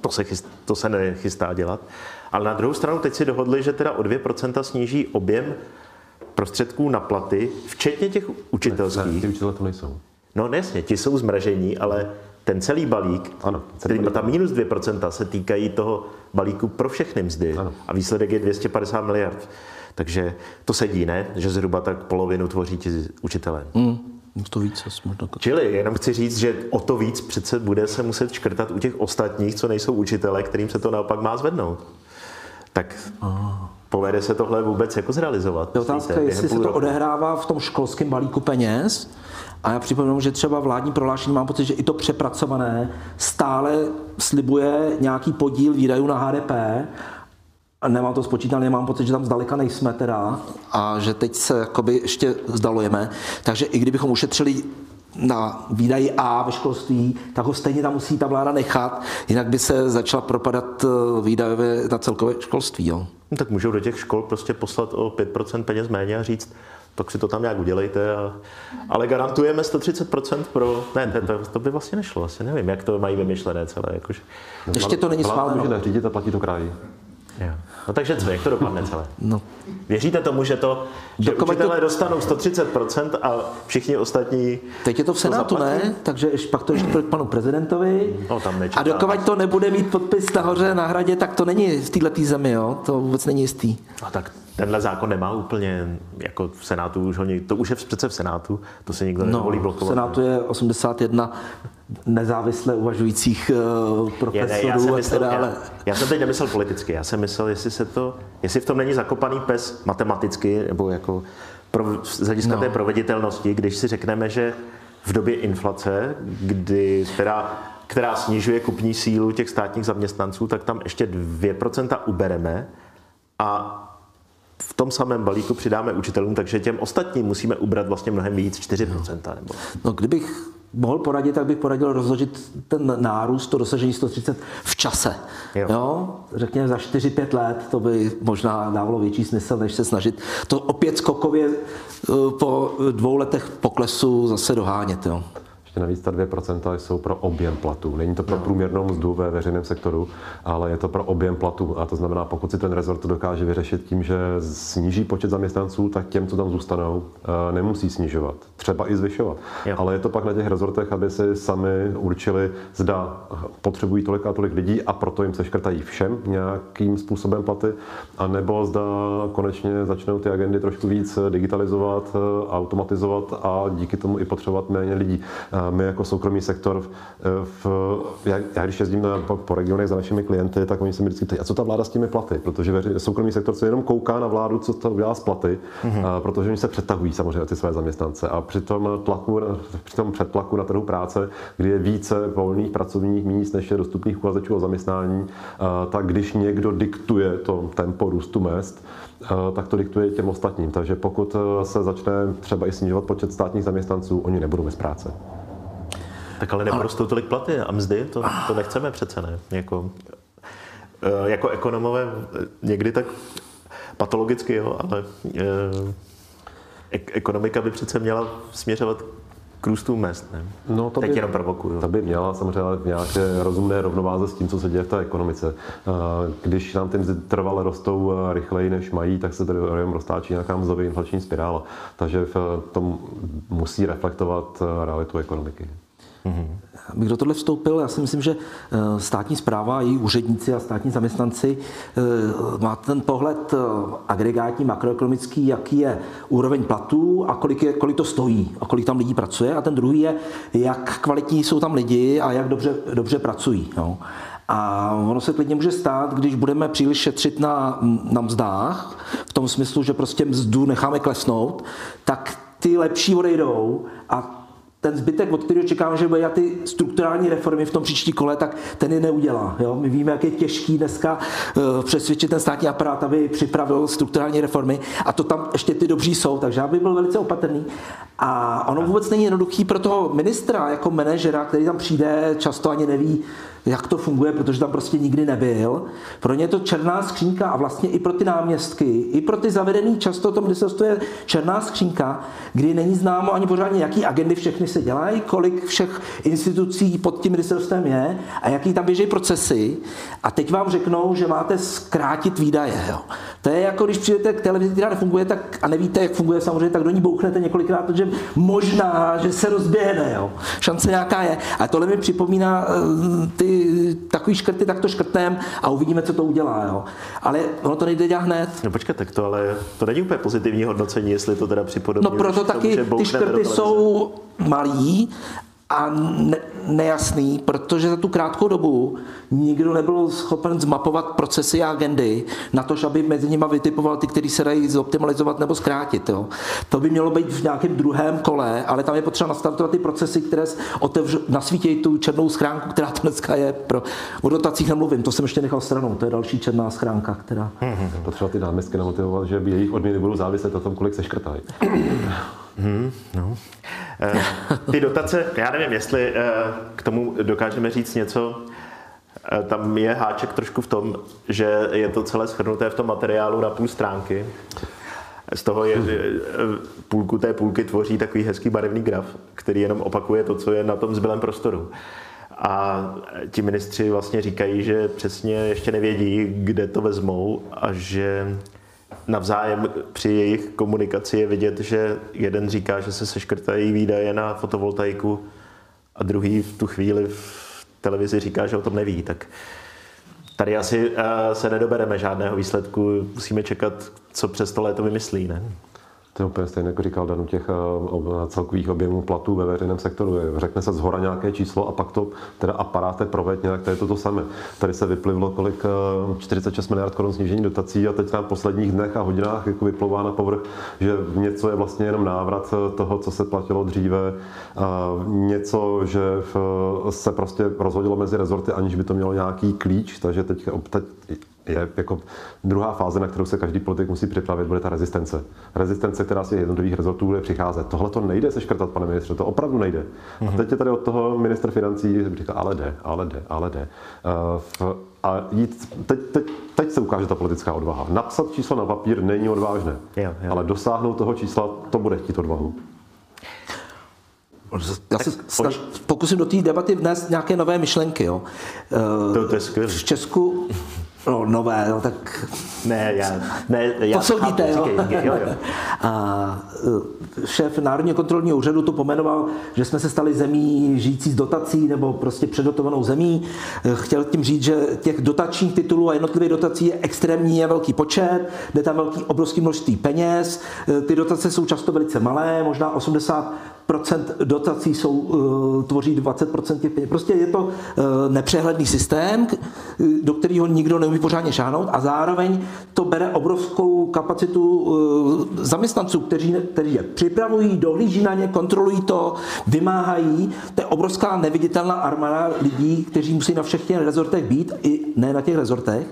to se, chyst, to se nechystá dělat. Ale na druhou stranu teď si dohodli, že teda o 2% sníží objem prostředků na platy, včetně těch učitelských. Ne, ne, ty učitelé to nejsou. No jasně, ti jsou zmražení, ale ten celý balík, ano, celý balík. ta minus 2% se týkají toho balíku pro všechny mzdy ano. a výsledek je 250 miliard. Takže to sedí, ne? Že zhruba tak polovinu tvoří ti učitelé. Mm. To víc možná. Čili jenom chci říct, že o to víc přece bude se muset škrtat u těch ostatních, co nejsou učitele, kterým se to naopak má zvednout. Tak Aha povede se tohle vůbec jako zrealizovat? Je otázka, jestli se to roku? odehrává v tom školském balíku peněz, a já připomínám, že třeba vládní prohlášení mám pocit, že i to přepracované stále slibuje nějaký podíl výdajů na HDP a nemám to spočítané, mám pocit, že tam zdaleka nejsme teda a že teď se jakoby ještě zdalujeme. Takže i kdybychom ušetřili na výdaji A ve školství, tak ho stejně tam musí ta vláda nechat, jinak by se začala propadat eh, výdajové na celkové školství. Jo. No, tak můžou do těch škol prostě poslat o 5% peněz méně a říct, tak si to tam nějak udělejte. A, ale garantujeme 130% pro... Ne, to, to, to by vlastně nešlo, asi nevím, jak to mají vymyšlené celé. Jakože... Ještě to není schváleno. může nařídit a platí to kraj. Jo. No takže co, jak to dopadne celé? No. Věříte tomu, že to, že Dokud učitelé to... dostanou 130% a všichni ostatní Teď je to v Senátu, to ne? Takže pak to ještě k panu prezidentovi. No, tam a dokud to nebude mít podpis nahoře na hradě, tak to není v této zemi, jo? To vůbec není jistý. A tak tenhle zákon nemá úplně, jako v Senátu už ho, to už je přece v Senátu, to se nikdo no, nevolí blokovat. v Senátu je 81 nezávisle uvažujících profesorů. Je, ne, já, jsem myslel, ale... já, já jsem teď nemyslel politicky, já jsem myslel, jestli se to, jestli v tom není zakopaný pes matematicky, nebo jako pro, z hlediska no. té proveditelnosti, když si řekneme, že v době inflace, kdy, která, která snižuje kupní sílu těch státních zaměstnanců, tak tam ještě 2% ubereme a v tom samém balíku přidáme učitelům, takže těm ostatním musíme ubrat vlastně mnohem víc, 4%. Nebo... No, kdybych mohl poradit, tak bych poradil rozložit ten nárůst, to dosažení 130 v čase. Jo. jo? Řekněme za 4-5 let, to by možná dávalo větší smysl, než se snažit to opět skokově eh, po dvou letech poklesu zase dohánět. Jo? Ještě navíc ta 2% jsou pro objem platů. Není to pro no. průměrnou mzdu ve veřejném sektoru, ale je to pro objem platů. A to znamená, pokud si ten rezort dokáže vyřešit tím, že sníží počet zaměstnanců, tak těm, co tam zůstanou, eh, nemusí snižovat. Třeba i zvyšovat. Jo. Ale je to pak na těch rezortech, aby si sami určili, zda potřebují tolik a tolik lidí a proto jim se škrtají všem nějakým způsobem platy, anebo zda konečně začnou ty agendy trošku víc digitalizovat, eh, automatizovat a díky tomu i potřebovat méně lidí my jako soukromý sektor, v, já, já když jezdím na, po, po regionech za našimi klienty, tak oni se mi vždycky ptají, a co ta vláda s těmi platy? Protože veři, soukromý sektor se jenom kouká na vládu, co to udělá s platy, mm-hmm. a, protože oni se přetahují samozřejmě ty své zaměstnance. A při tom, tlaku, při tom předtlaku na trhu práce, kdy je více volných pracovních míst, než je dostupných uchazečů o zaměstnání, a, tak když někdo diktuje to tempo růstu mest, tak to diktuje těm ostatním. Takže pokud se začne třeba i snižovat počet státních zaměstnanců, oni nebudou bez práce. Tak ale neporostou tolik platy a mzdy, to, to nechceme přece, ne? Jako, eh, jako ekonomové eh, někdy tak patologicky, jo, ale eh, ekonomika by přece měla směřovat k růstu mest, ne? No, to Teď by, jenom provokuju. To by měla samozřejmě v nějaké rozumné rovnováze s tím, co se děje v té ekonomice. Když nám ty mzdy trvale rostou rychleji, než mají, tak se tady roztáčí nějaká mzdová inflační spirála. Takže v tom musí reflektovat realitu ekonomiky. Mm-hmm. Abych do tohle vstoupil, já si myslím, že eh, státní zpráva, její úředníci a státní zaměstnanci eh, má ten pohled eh, agregátní, makroekonomický, jaký je úroveň platů a kolik, je, kolik to stojí a kolik tam lidí pracuje. A ten druhý je, jak kvalitní jsou tam lidi a jak dobře, dobře pracují. Jo. A ono se klidně může stát, když budeme příliš šetřit na, na mzdách, v tom smyslu, že prostě mzdu necháme klesnout, tak ty lepší odejdou a ten zbytek, od kterého čekáme, že bude ty strukturální reformy v tom příští kole, tak ten je neudělá. Jo? My víme, jak je těžký dneska uh, přesvědčit ten státní aparát, aby připravil strukturální reformy a to tam ještě ty dobří jsou, takže já bych byl velice opatrný. A ono vůbec není jednoduchý pro toho ministra jako manažera, který tam přijde, často ani neví, jak to funguje, protože tam prostě nikdy nebyl. Pro ně je to černá skřínka a vlastně i pro ty náměstky, i pro ty zavedený často to ministerstvo je černá skřínka, kdy není známo ani pořádně, jaký agendy všechny se dělají, kolik všech institucí pod tím ministerstvem je a jaký tam běží procesy. A teď vám řeknou, že máte zkrátit výdaje. Jo. To je jako když přijdete k televizi, která nefunguje tak, a nevíte, jak funguje samozřejmě, tak do ní bouchnete několikrát, protože možná, že se rozběhne. Jo. Šance nějaká je. A tohle mi připomíná uh, ty takový škrty, tak to škrtneme a uvidíme, co to udělá. Jo. Ale ono to nejde dělat hned. No počkej, tak to ale to není úplně pozitivní hodnocení, jestli to teda připodobně. No proto taky ty škrty jsou malý a ne, nejasný, protože za tu krátkou dobu nikdo nebyl schopen zmapovat procesy a agendy na to, aby mezi nimi vytipoval ty, které se dají zoptimalizovat nebo zkrátit. Jo. To by mělo být v nějakém druhém kole, ale tam je potřeba nastartovat ty procesy, které otevř, nasvítějí tu černou schránku, která to dneska je. Pro, o dotacích nemluvím, to jsem ještě nechal stranou, to je další černá schránka, která... Hmm, potřeba ty náměstky namotivovat, že jejich odměny budou záviset na tom, kolik se škrtají. Hmm, no. Eh, ty dotace, já nevím, jestli eh, k tomu dokážeme říct něco. Eh, tam je háček trošku v tom, že je to celé shrnuté v tom materiálu na půl stránky. Z toho je, půlku té půlky tvoří takový hezký barevný graf, který jenom opakuje to, co je na tom zbylém prostoru. A ti ministři vlastně říkají, že přesně ještě nevědí, kde to vezmou a že navzájem při jejich komunikaci je vidět, že jeden říká, že se seškrtají výdaje na fotovoltaiku a druhý v tu chvíli v televizi říká, že o tom neví. Tak Tady asi se nedobereme žádného výsledku, musíme čekat, co přes to léto vymyslí, ne? To je úplně stejné, jako říkal Dan, u těch eh, celkových objemů platů ve veřejném sektoru. Řekne se zhora nějaké číslo a pak to teda aparáte proved nějak, to je to to samé. Tady se vyplivlo kolik 46 eh, miliard korun snížení dotací a teď na posledních dnech a hodinách jako vyplouvá na povrch, že něco je vlastně jenom návrat eh, toho, co se platilo dříve, a něco, že se prostě rozhodilo mezi rezorty, aniž by to mělo nějaký klíč, takže teď, teď je jako druhá fáze, na kterou se každý politik musí připravit, bude ta rezistence. Rezistence, která z jednotlivých rezortů bude přicházet. Tohle to nejde seškrtat, pane ministře, to opravdu nejde. Mm-hmm. A mhm. teď je tady od toho minister financí, říká, ale jde, ale jde, ale jde. Uh, a jít, teď, teď, teď se ukáže ta politická odvaha. Napsat číslo na papír není odvážné, jo, jo. ale dosáhnout toho čísla, to bude chtít odvahu. Já se snaž, pokusím do té debaty vnést nějaké nové myšlenky. Jo. To, to je skvělé. V Česku No, nové, no tak... Ne, já... Ne, já Posoudíte, jo? Říkej, jo, jo. A šéf Národního kontrolního úřadu to pomenoval, že jsme se stali zemí žijící z dotací nebo prostě předotovanou zemí. Chtěl tím říct, že těch dotačních titulů a jednotlivých dotací je extrémní a velký počet, jde tam velký obrovský množství peněz, ty dotace jsou často velice malé, možná 80 dotací jsou, uh, tvoří 20% těch peněz. Prostě je to uh, nepřehledný systém, do kterého nikdo neumí pořádně šáhnout a zároveň to bere obrovskou kapacitu uh, zaměstnanců, kteří, kteří je připravují, dohlíží na ně, kontrolují to, vymáhají. To je obrovská neviditelná armáda lidí, kteří musí na všech těch rezortech být, i ne na těch rezortech.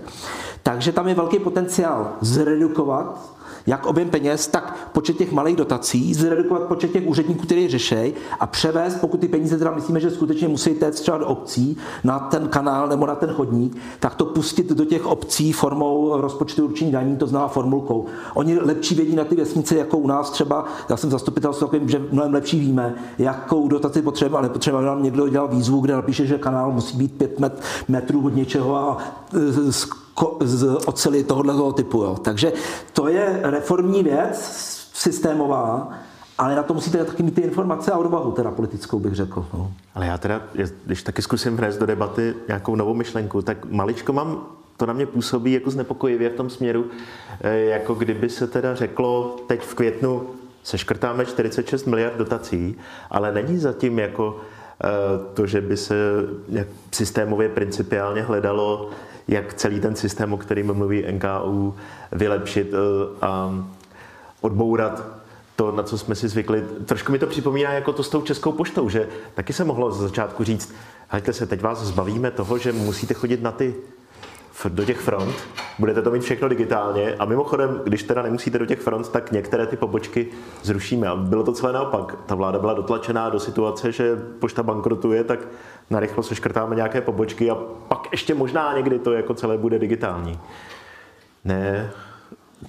Takže tam je velký potenciál zredukovat jak objem peněz, tak počet těch malých dotací, zredukovat počet těch úředníků, který řeší a převést, pokud ty peníze teda myslíme, že skutečně musí téct třeba do obcí na ten kanál nebo na ten chodník, tak to pustit do těch obcí formou rozpočtu určení daní, to znamená formulkou. Oni lepší vědí na ty vesnice, jako u nás třeba, já jsem zastupitel, že mnohem lepší víme, jakou dotaci potřebujeme, ale potřebujeme, nám někdo dělal výzvu, kde napíše, že kanál musí být 5 metrů od něčeho a e, z oceli tohoto typu. Jo. Takže to je reformní věc, systémová, ale na to musíte taky mít ty informace a odvahu, teda politickou bych řekl. No. Ale já teda, když taky zkusím vnést do debaty nějakou novou myšlenku, tak maličko mám, to na mě působí jako znepokojivě v tom směru, eh, jako kdyby se teda řeklo teď v květnu seškrtáme 46 miliard dotací, ale není zatím jako eh, to, že by se systémově principiálně hledalo jak celý ten systém, o kterým mluví NKU, vylepšit eh, a odbourat to, na co jsme si zvykli. Trošku mi to připomíná jako to s tou českou poštou, že taky se mohlo z začátku říct, hejte se, teď vás zbavíme toho, že musíte chodit na ty do těch front, budete to mít všechno digitálně a mimochodem, když teda nemusíte do těch front, tak některé ty pobočky zrušíme. A bylo to celé naopak. Ta vláda byla dotlačená do situace, že pošta bankrotuje, tak narychlo se škrtáme nějaké pobočky a pak ještě možná někdy to jako celé bude digitální. Ne,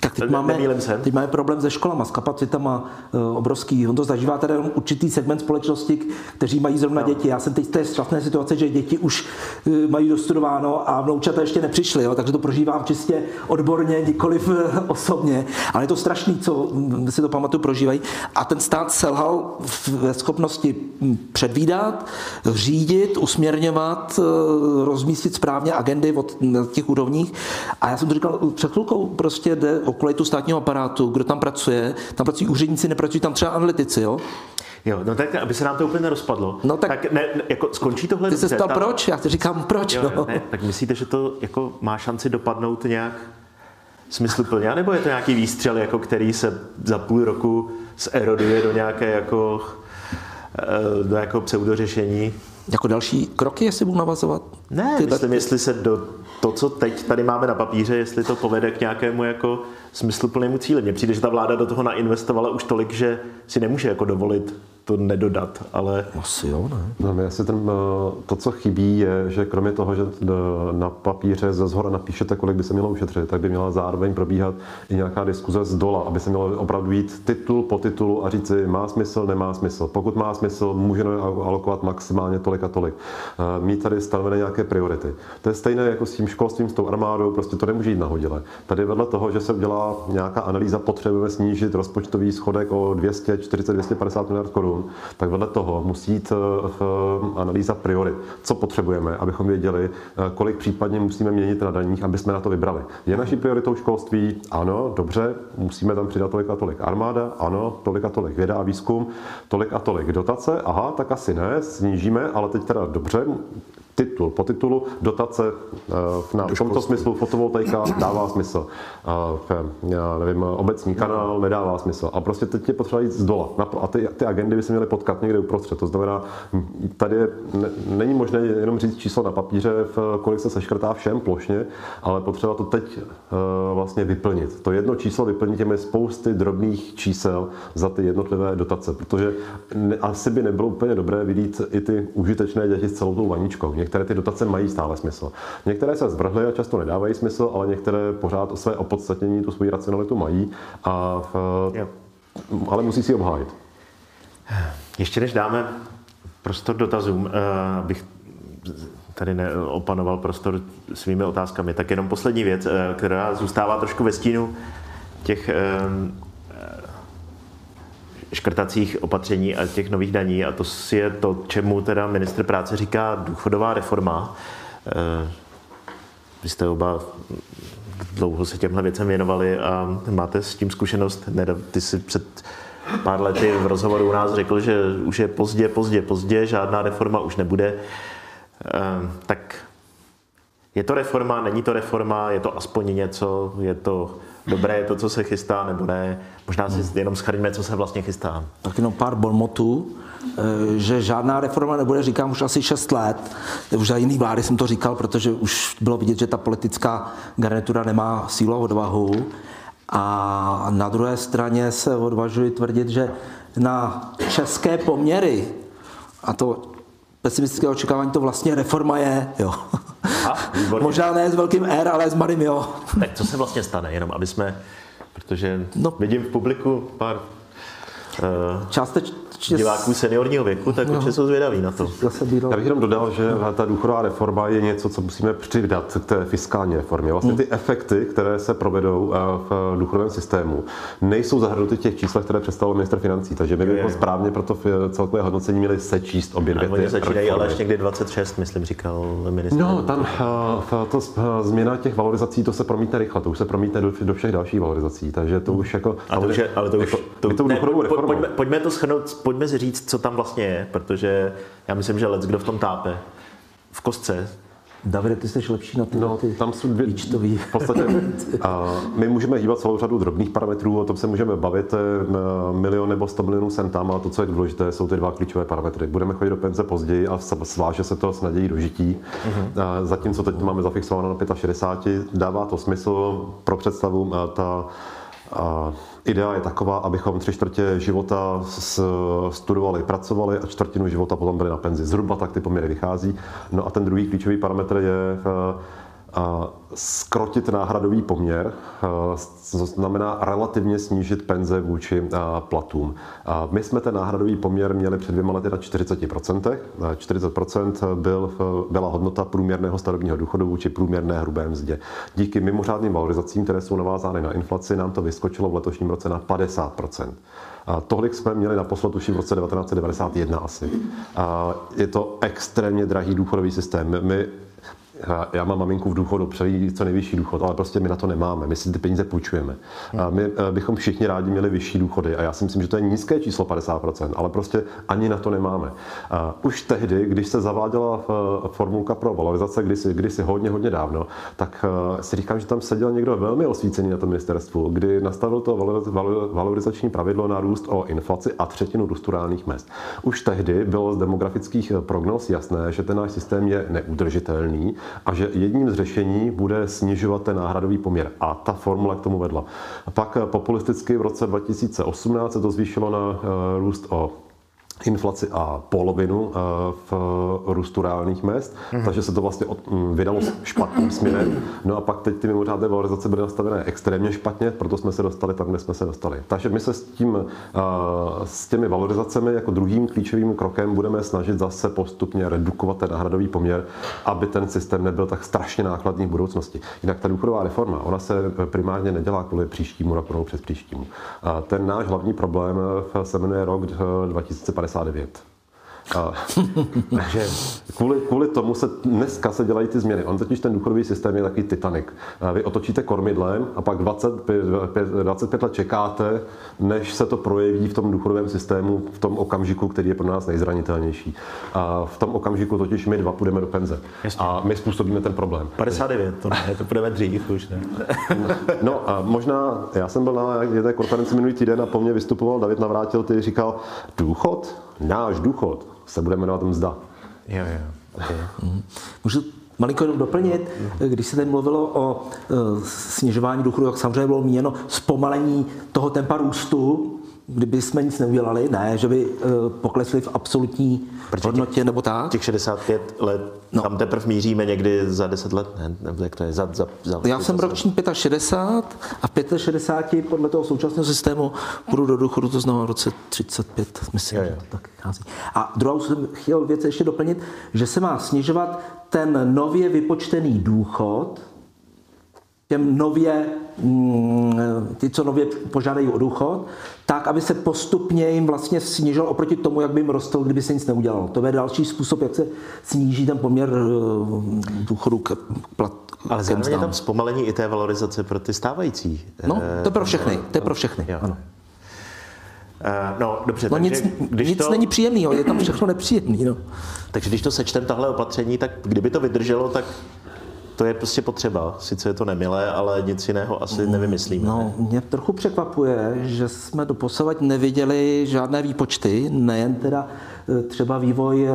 tak teď máme, teď máme problém se školama, s kapacitama uh, obrovský. On to zažívá teda jenom určitý segment společnosti, kteří mají zrovna no. děti. Já jsem teď v té šťastné situace, že děti už uh, mají dostudováno a vnoučata ještě nepřišly, jo, takže to prožívám čistě odborně, nikoliv uh, osobně. Ale je to strašný, co hm, si to pamatuju, prožívají. A ten stát selhal ve schopnosti hm, předvídat, řídit, usměrňovat, uh, rozmístit správně agendy od těch úrovních. A já jsem to říkal před chvilkou, prostě jde o kvalitu státního aparátu, kdo tam pracuje, tam pracují úředníci, nepracují tam třeba analytici, jo? Jo, no tak, aby se nám to úplně nerozpadlo. No tak, tak ne, ne, jako skončí tohle Ty se ptal ta... proč? Já ti říkám proč, jo, no. ne, Tak myslíte, že to jako má šanci dopadnout nějak smysluplně, nebo je to nějaký výstřel, jako který se za půl roku zeroduje do nějaké jako eh, do nějakého pseudořešení? Jako další kroky, jestli budu navazovat? Ne, Ty myslím, jestli se do to, co teď tady máme na papíře, jestli to povede k nějakému jako smysluplnému cíli. Mně přijde, že ta vláda do toho nainvestovala už tolik, že si nemůže jako dovolit to nedodat, ale... Asi jo, ne? No, asi ten, eh, to, co chybí, je, že kromě toho, že na papíře ze zhora napíšete, kolik by se mělo ušetřit, tak by měla zároveň probíhat i nějaká diskuze z dola, aby se mělo opravdu jít titul po titulu a říci, má smysl, nemá smysl. Pokud má smysl, můžeme alokovat maximálně tolik a tolik. Eh, mít tady stanovené nějaké priority. To je stejné jako s tím školstvím, s tou armádou, prostě to nemůže jít nahodile. Tady vedle toho, že se udělá nějaká analýza, potřebujeme snížit rozpočtový schodek o 240-250 miliard korun, korun, tak vedle toho musí jít analýza priorit. Co potřebujeme, abychom věděli, kolik případně musíme měnit na daních, aby jsme na to vybrali. Je naší prioritou školství? Ano, dobře, musíme tam přidat tolik a tolik armáda, ano, tolik a tolik věda a výzkum, tolik a tolik dotace, aha, tak asi ne, snížíme, ale teď teda dobře, titul, po titulu dotace eh, na, v tomto smyslu fotovoltaika dává smysl. Eh, já nevím, obecní kanál nedává smysl. A prostě teď je potřeba jít z dola. A ty, ty agendy by se měly potkat někde uprostřed. To znamená, tady je, ne, není možné jenom říct číslo na papíře, v kolik se seškrtá všem plošně, ale potřeba to teď uh, vlastně vyplnit. To jedno číslo vyplnit těmi spousty drobných čísel za ty jednotlivé dotace, protože ne, asi by nebylo úplně dobré vidět i ty užitečné děti s celou tou vaničkou některé ty dotace mají stále smysl. Některé se zvrhly a často nedávají smysl, ale některé pořád o své opodstatnění, tu svoji racionalitu mají, a v, ale musí si obhájit. Ještě než dáme prostor dotazům, eh, abych tady neopanoval prostor svými otázkami, tak jenom poslední věc, eh, která zůstává trošku ve stínu těch eh, škrtacích opatření a těch nových daní a to je to, čemu teda ministr práce říká důchodová reforma. Eh, vy jste oba dlouho se těmhle věcem věnovali a máte s tím zkušenost. Ty jsi před pár lety v rozhovoru u nás řekl, že už je pozdě, pozdě, pozdě, žádná reforma už nebude. Eh, tak je to reforma, není to reforma, je to aspoň něco, je to dobré je to, co se chystá, nebo ne. Možná si jenom schrňme, co se vlastně chystá. Tak jenom pár bonmotů, eh, že žádná reforma nebude, říkám už asi 6 let. Už za jiný vlády jsem to říkal, protože už bylo vidět, že ta politická garnitura nemá sílu a odvahu. A na druhé straně se odvažuji tvrdit, že na české poměry, a to pesimistické očekávání to vlastně reforma je, jo. A, Možná ne s velkým R, ale s malým jo. Tak co se vlastně stane, jenom aby jsme, protože no. vidím v publiku pár uh, Částeč, diváků seniorního věku, tak no. určitě jsou zvědaví na to. Já bych jenom dodal, že ta důchodová reforma je něco, co musíme přidat k té fiskální reformě. Vlastně ty efekty, které se provedou eh, v důchodovém systému, nejsou zahrnuty v těch číslech, které představil minister financí. Takže my bychom správně pro to celkové hodnocení měli sečíst obě dvě ty začínají ale až někdy 26, myslím, říkal minister. No, tam eh, to změna těch valorizací, to se promítne rychle, to už se promítne do, do všech dalších valorizací, takže to už jako... A to už je, ale to už... To, to, to, ne, pojďme, pojďme to schrnout pojďme si říct, co tam vlastně je, protože já myslím, že lec, kdo v tom tápe, v kostce, Davide, ty jsi lepší na ty, no, ty tam jsou dvě, výčtový. V podstatě a my můžeme hýbat celou řadu drobných parametrů, o tom se můžeme bavit eh, milion nebo 100 milionů sem tam, a to, co je důležité, jsou ty dva klíčové parametry. Budeme chodit do penze později a sváže se to s nadějí do žití. Uh-huh. Zatímco teď máme zafixováno na 65, dává to smysl pro představu ta a idea je taková, abychom tři čtvrtě života studovali, pracovali a čtvrtinu života potom byli na penzi. Zhruba tak ty poměry vychází. No a ten druhý klíčový parametr je skrotit náhradový poměr, to znamená relativně snížit penze vůči platům. My jsme ten náhradový poměr měli před dvěma lety na 40%. 40% byl, byla hodnota průměrného starobního důchodu vůči průměrné hrubé mzdě. Díky mimořádným valorizacím, které jsou navázány na inflaci, nám to vyskočilo v letošním roce na 50%. A tolik jsme měli naposled už v roce 1991 asi. A je to extrémně drahý důchodový systém. My já mám maminku v důchodu, přejí co nejvyšší důchod, ale prostě my na to nemáme, my si ty peníze půjčujeme. A my eh, bychom všichni rádi měli vyšší důchody a já si myslím, že to je nízké číslo 50%, ale prostě ani na to nemáme. A už tehdy, když se zaváděla eh, formulka pro valorizace, kdysi, kdysi hodně, hodně dávno, tak eh, si říkám, že tam seděl někdo velmi osvícený na tom ministerstvu, kdy nastavil to valorizační pravidlo na růst o inflaci a třetinu růstu reálných mest. Už tehdy bylo z demografických prognóz jasné, že ten náš systém je neudržitelný a že jedním z řešení bude snižovat ten náhradový poměr. A ta formule k tomu vedla. A pak populisticky v roce 2018 se to zvýšilo na eh, růst o inflaci a polovinu eh, v růstu reálných mest, mm. takže se to vlastně od, mm, vydalo špatným směrem. No a pak teď ty mimořádné valorizace byly nastavené extrémně špatně, proto jsme se dostali tam, kde jsme se dostali. Takže my se s, tím, eh, s těmi valorizacemi jako druhým klíčovým krokem budeme snažit zase postupně redukovat ten náhradový poměr, aby ten systém nebyl tak strašně nákladný v budoucnosti. Jinak ta důchodová reforma, ona se primárně nedělá kvůli příštímu roku nebo přes příštímu. Ten náš hlavní problém eh, se jmenuje rok 2050 59. takže kvůli, kvůli tomu se dneska se dělají ty změny. On totiž ten důchodový systém je takový Titanic. Vy otočíte kormidlem a pak 25, 25 let čekáte, než se to projeví v tom důchodovém systému v tom okamžiku, který je pro nás nejzranitelnější. A v tom okamžiku totiž my dva půjdeme do penze. Jasně. A my způsobíme ten problém. 59, to ne, to půjdeme dřív už, ne? no a možná, já jsem byl na jedné konferenci minulý týden a po mně vystupoval David Navrátil, který říkal, důchod, náš důchod, se bude jmenovat mzda. Jo, jo. Okay. Mm. Můžu malinko jenom doplnit, když se tady mluvilo o e, snižování důchodu, tak samozřejmě bylo míněno zpomalení toho tempa růstu, kdyby jsme nic neudělali, ne, že by e, poklesli v absolutní Protože hodnotě nebo tak. Těch 65 let, no. tam teprve míříme někdy za 10 let, ne? Nebo jak to je? Za, za, za Já jsem roční 65 a v 65 podle toho současného systému budu do důchodu, to znamená v roce 35, myslím, jo, jo. že tak chází. A druhou jsem chtěl věc ještě doplnit, že se má snižovat ten nově vypočtený důchod, těm nově, mm, ty, co nově požádají o důchod, tak, aby se postupně jim vlastně snížil oproti tomu, jak by jim rostl, kdyby se nic neudělalo. To je další způsob, jak se sníží ten poměr eh, důchodu k plat. Ale zároveň je tam zpomalení i té valorizace pro ty stávající. No, to je pro všechny. To je pro všechny, jo. ano. Uh, no, dobře, no, takže nic, když nic to... není příjemného, je tam všechno nepříjemný. No. Takže když to sečtem tahle opatření, tak kdyby to vydrželo, tak to je prostě potřeba. Sice je to nemilé, ale nic jiného asi mm, nevymyslíme. No, mě trochu překvapuje, že jsme doposovat neviděli žádné výpočty, nejen teda e, třeba vývoj e,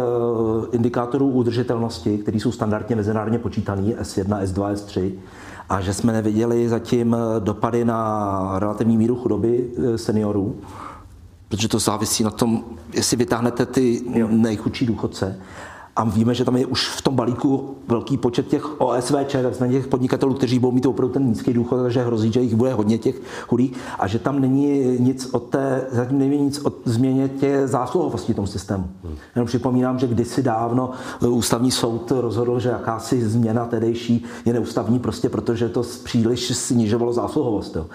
indikátorů udržitelnosti, které jsou standardně mezinárodně počítaný, S1, S2, S3, a že jsme neviděli zatím e, dopady na relativní míru chudoby seniorů, protože to závisí na tom, jestli vytáhnete ty nejchudší důchodce. A víme, že tam je už v tom balíku velký počet těch OSVČ, takzvaných těch podnikatelů, kteří budou mít opravdu ten nízký důchod, takže hrozí, že jich bude hodně těch chudých a že tam není nic od té, zatím není nic o změně těch zásluhovosti v tom systému. Hmm. Jenom připomínám, že kdysi dávno ústavní soud rozhodl, že jakási změna tedejší je neústavní prostě protože to příliš snižovalo zásluhovost. Jo.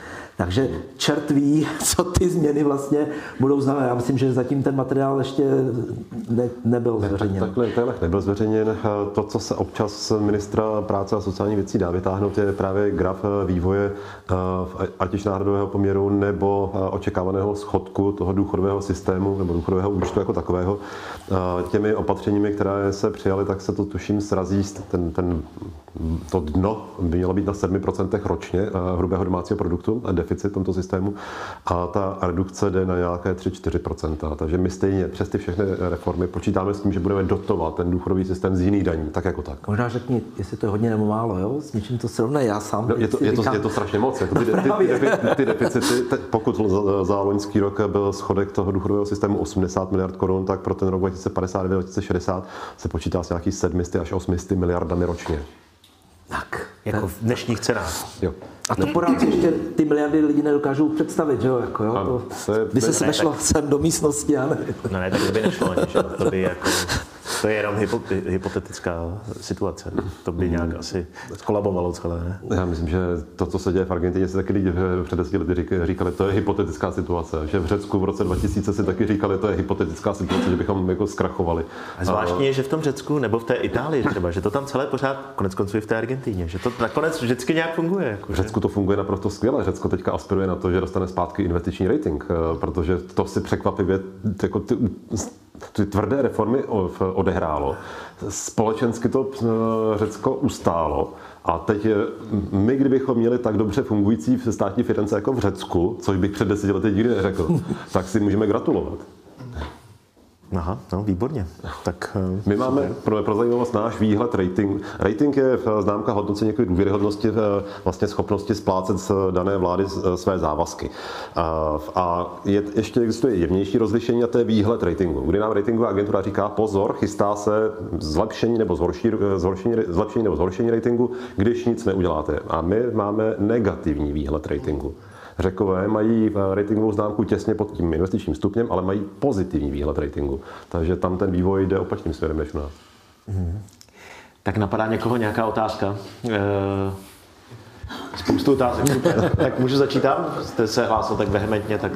Takže čert ví, co ty změny vlastně budou znamenat. Já myslím, že zatím ten materiál ještě ne, nebyl zveřejněn. Ne, takhle, takhle nebyl zveřejněn. To, co se občas ministra práce a sociální věcí dá vytáhnout, je právě graf vývoje eh, ať už náhradového poměru nebo eh, očekávaného schodku toho důchodového systému nebo důchodového účtu jako takového. Eh, těmi opatřeními, které se přijaly, tak se to tuším srazí ten, ten to dno by mělo být na 7% ročně hrubého domácího produktu, deficit v tomto systému, a ta redukce jde na nějaké 3-4%. Takže my stejně přes ty všechny reformy počítáme s tím, že budeme dotovat ten důchodový systém z jiných daní, tak jako tak. Možná řekni, jestli to je hodně nebo málo, jo? s něčím to srovná, já sám. No, je, to, je, to, je to strašně moc. Jako ty, ty, ty, ty deficity, pokud za, za loňský rok byl schodek toho důchodového systému 80 miliard korun, tak pro ten rok 2059-2060 se počítá s nějakých 700 až 800 miliardami ročně. Tak. Jako v dnešních cenách. Jo. A to pořád ještě ty miliardy lidí nedokážou představit, že jo? Jako, jo? To, by se nešlo sem do místnosti, ale... No ne, tak to by nešlo ani, že? To by jako to je jenom hypotetická situace. To by nějak asi skolabovalo celé. Ne? Já myslím, že to, co se děje v Argentině, se taky lidi před deseti lety říkali, to je hypotetická situace. Že v Řecku v roce 2000 si taky říkali, to je hypotetická situace, že bychom jako zkrachovali. A zvláštní je, že v tom Řecku nebo v té Itálii třeba, že to tam celé pořád, konec konců i v té Argentíně, že to nakonec vždycky nějak funguje. Jako, v Řecku to funguje naprosto skvěle. Řecko teďka aspiruje na to, že dostane zpátky investiční rating, eh, protože to si překvapivě jako ty ty tvrdé reformy odehrálo. Společensky to eh, Řecko ustálo. A teď my, kdybychom měli tak dobře fungující státní finance jako v Řecku, což bych před deseti lety nikdy neřekl, tak si můžeme gratulovat. Aha, no výborně. Tak, eh, My máme pro, pro zajímavost náš výhled rating. Rating je eh, známka hodnocení jako důvěryhodnosti, eh, vlastně schopnosti splácet z dané vlády své závazky. A je, ještě existuje jemnější rozlišení a to je výhled ratingu, kdy nám ratingová agentura říká pozor, chystá se zlepšení nebo zhorší, zhoršení, zlepšení nebo zhoršení ratingu, když nic neuděláte. A my máme negativní výhled ratingu. Řekové mají ratingovou známku těsně pod tím investičním stupněm, ale mají pozitivní výhled ratingu. Takže tam ten vývoj jde opačným směrem než u nás. Hmm. Tak napadá někoho nějaká otázka? E- Spoustu otázek. tak můžu začít tam? Jste se hlásil tak vehementně, tak...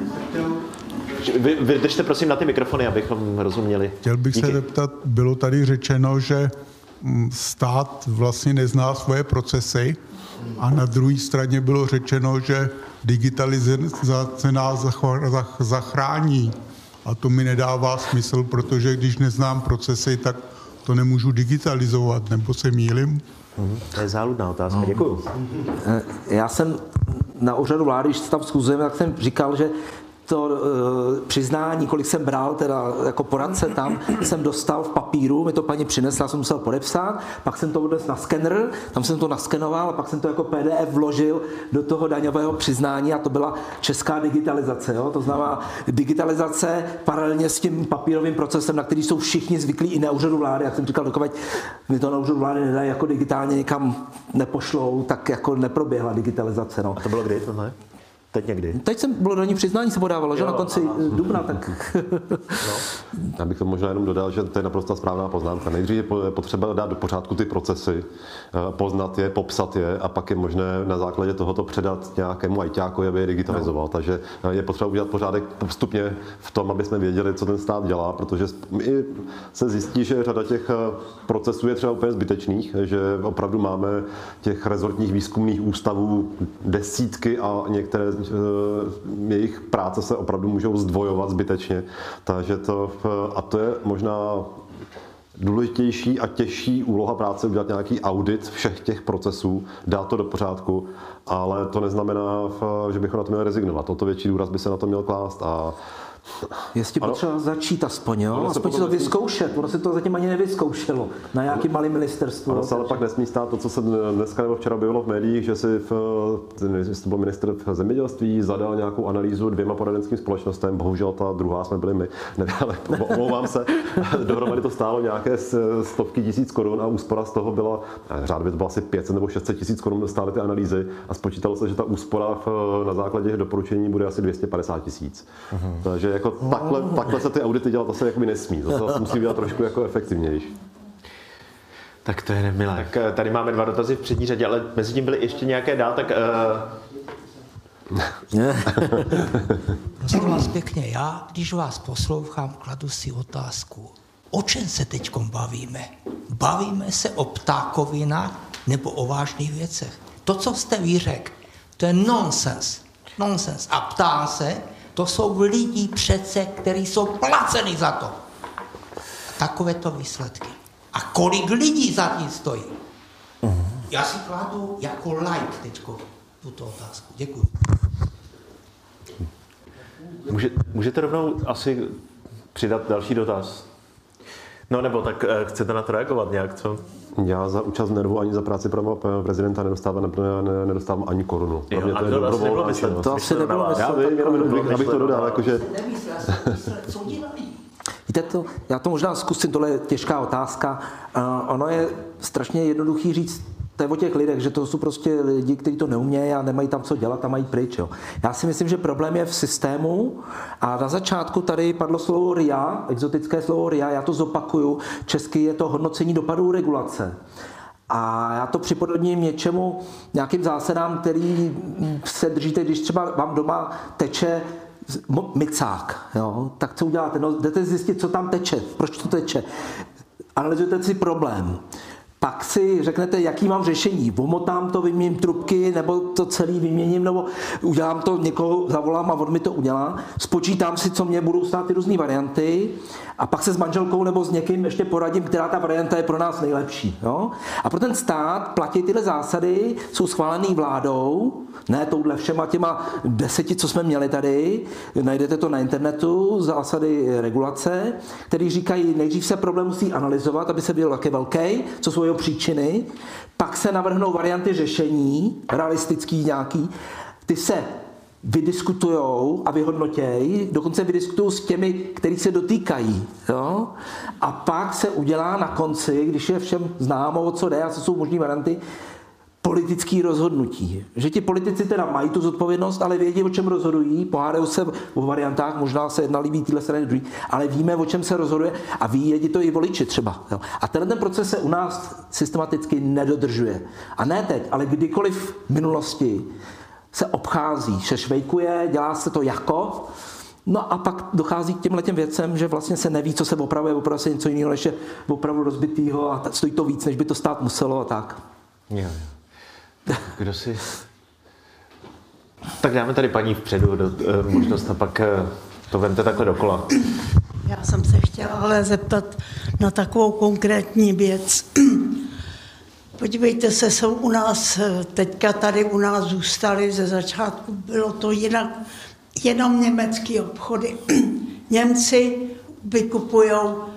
Vy, vydržte prosím na ty mikrofony, abychom rozuměli. Chtěl bych Díky. se zeptat, bylo tady řečeno, že mm, stát vlastně nezná svoje procesy a na druhé straně bylo řečeno, že digitalizace nás zachrání. A to mi nedává smysl, protože když neznám procesy, tak to nemůžu digitalizovat, nebo se mýlim? Mhm. To je záludná otázka, no. děkuju. Eh, já jsem na úřadu vlády, když tam zkuzujeme, tak jsem říkal, že to uh, přiznání, kolik jsem bral teda jako poradce tam, jsem dostal v papíru, mi to paní přinesla, jsem musel podepsat, pak jsem to odnesl na skener, tam jsem to naskenoval a pak jsem to jako PDF vložil do toho daňového přiznání a to byla česká digitalizace. Jo? To znamená digitalizace paralelně s tím papírovým procesem, na který jsou všichni zvyklí i na úřadu vlády. Jak jsem říkal, dokud mi to na úřadu vlády nedají jako digitálně někam nepošlou, tak jako neproběhla digitalizace. No. A to bylo kdy tohle? Teď někdy. Teď jsem bylo ní přiznání se podávalo, že na konci aha. dubna, tak... no. Já bych to možná jenom dodal, že to je naprosto správná poznámka. Nejdřív je potřeba dát do pořádku ty procesy, eh, poznat je, popsat je a pak je možné na základě tohoto předat nějakému ajťákovi, aby je digitalizoval. No. Takže eh, je potřeba udělat pořádek postupně v tom, aby jsme věděli, co ten stát dělá, protože se zjistí, že řada těch eh, procesů je třeba úplně zbytečných, že opravdu máme těch rezortních výzkumných ústavů desítky a některé Eh, jejich práce se opravdu můžou zdvojovat zbytečně. Takže to, a to je možná důležitější a těžší úloha práce udělat nějaký audit všech těch procesů, dát to do pořádku, ale to neznamená, že bychom na to měli rezignovat. O to větší důraz by se na to měl klást a Jestli potřeba začít aspoň, jo? aspoň si to vyzkoušet, ono se to zatím ani nevyzkoušelo na nějaký malý ministerstvu. Ono se ale pak nesmí stát to, co se dneska nebo včera bylo v médiích, že si v, to byl minister v zemědělství, zadal nějakou analýzu dvěma poradenským společnostem, bohužel ta druhá jsme byli my, ne, ale omlouvám se, dohromady to stálo nějaké stovky tisíc korun a úspora z toho byla, řádově to bylo asi 500 nebo 600 tisíc korun stály ty analýzy a spočítalo se, že ta úspora v, na základě doporučení bude asi 250 tisíc. Uh-huh. Takže jako takhle, takhle se ty audity dělat asi jakoby nesmí. To se musí dělat trošku jako efektivnější. Tak to je nemilé. Tak eh, tady máme dva dotazy v přední řadě, ale mezi tím byly ještě nějaké dál, tak... Uh... Prosím vás pěkně, já, když vás poslouchám, kladu si otázku, o čem se teď bavíme? Bavíme se o ptákovinách nebo o vážných věcech? To, co jste vy řekl, to je nonsens. Nonsens. A ptá se, to jsou lidi přece, kteří jsou placeni za to. Takovéto výsledky. A kolik lidí za tím stojí? Uh-huh. Já si kladu jako like teď tuto otázku. Děkuji. Může, můžete rovnou asi přidat další dotaz? No nebo tak eh, chcete na to reagovat nějak, co? Já za účast nervu ani za práci pro prezidenta nedostávám, ne, nedostávám ani korunu. Jo, to je dobrovolná činnost. To asi nebylo Já vím, jenom abych to dodal, jakože... Víte to, já to možná zkusím, tohle je těžká otázka. Uh, ono je strašně jednoduchý říct, to je o těch lidech, že to jsou prostě lidi, kteří to neumějí a nemají tam co dělat a mají pryč. Jo. Já si myslím, že problém je v systému a na začátku tady padlo slovo RIA, exotické slovo RIA, já to zopakuju, česky je to hodnocení dopadů regulace. A já to připodobním něčemu, nějakým zásadám, který se držíte, když třeba vám doma teče micák, jo? tak co uděláte? No, jdete zjistit, co tam teče, proč to teče. Analyzujete si problém pak si řeknete, jaký mám řešení. Vomotám to, vyměním trubky, nebo to celý vyměním, nebo udělám to, někoho zavolám a on mi to udělá. Spočítám si, co mě budou stát ty různé varianty a pak se s manželkou nebo s někým ještě poradím, která ta varianta je pro nás nejlepší. Jo? A pro ten stát platí tyhle zásady, jsou schválené vládou, ne touhle všema těma deseti, co jsme měli tady, najdete to na internetu, zásady regulace, které říkají, nejdřív se problém musí analyzovat, aby se byl také velký, co jsou jeho příčiny, pak se navrhnou varianty řešení, realistický nějaký, ty se vydiskutujou a vyhodnotějí, dokonce vydiskutují s těmi, kteří se dotýkají. Jo? A pak se udělá na konci, když je všem známo, o co jde a co jsou možné varianty, politický rozhodnutí. Že ti politici teda mají tu zodpovědnost, ale vědí, o čem rozhodují, pohádají se o variantách, možná se jedna líbí tyhle strany druhý, ale víme, o čem se rozhoduje a ví jedí to i voliči třeba. Jo. A tenhle ten proces se u nás systematicky nedodržuje. A ne teď, ale kdykoliv v minulosti se obchází, se švejkuje, dělá se to jako, No a pak dochází k těmhle těm věcem, že vlastně se neví, co se opravuje, opravuje se něco jiného, než je opravdu rozbitýho a stojí to víc, než by to stát muselo a tak. Jo, jo. Kdo si... Tak dáme tady paní vpředu do, uh, možnost a pak uh, to vemte takhle dokola. Já jsem se chtěla ale zeptat na takovou konkrétní věc. Podívejte se, jsou u nás, teďka tady u nás zůstali ze začátku, bylo to jinak, jenom německé obchody. Němci vykupují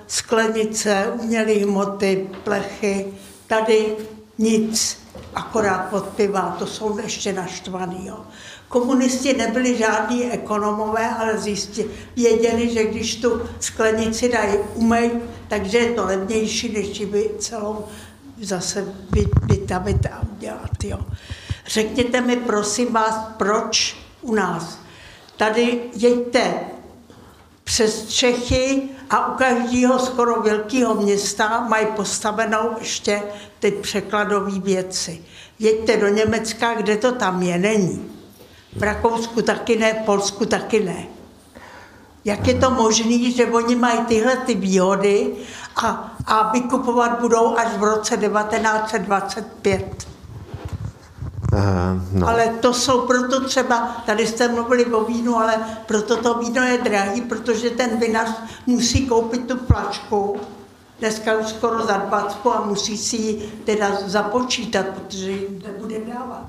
sklenice, umělé hmoty, plechy, tady nic, akorát pod piva, to jsou ještě naštvaný. Jo. Komunisti nebyli žádní ekonomové, ale zjistili, věděli, že když tu sklenici dají umej, takže je to levnější, než by celou zase vytavit a udělat. Jo. Řekněte mi, prosím vás, proč u nás tady jeďte přes Čechy a u každého skoro velkého města mají postavenou ještě ty překladové věci. Jeďte do Německa, kde to tam je, není. V Rakousku taky ne, v Polsku taky ne. Jak je to možné, že oni mají tyhle ty výhody a, a vykupovat budou až v roce 1925? Uh, no. Ale to jsou proto třeba, tady jste mluvili o vínu, ale proto to víno je drahý, protože ten vinař musí koupit tu flašku, dneska už skoro za 20 a musí si ji teda započítat, protože jim nebude dávat.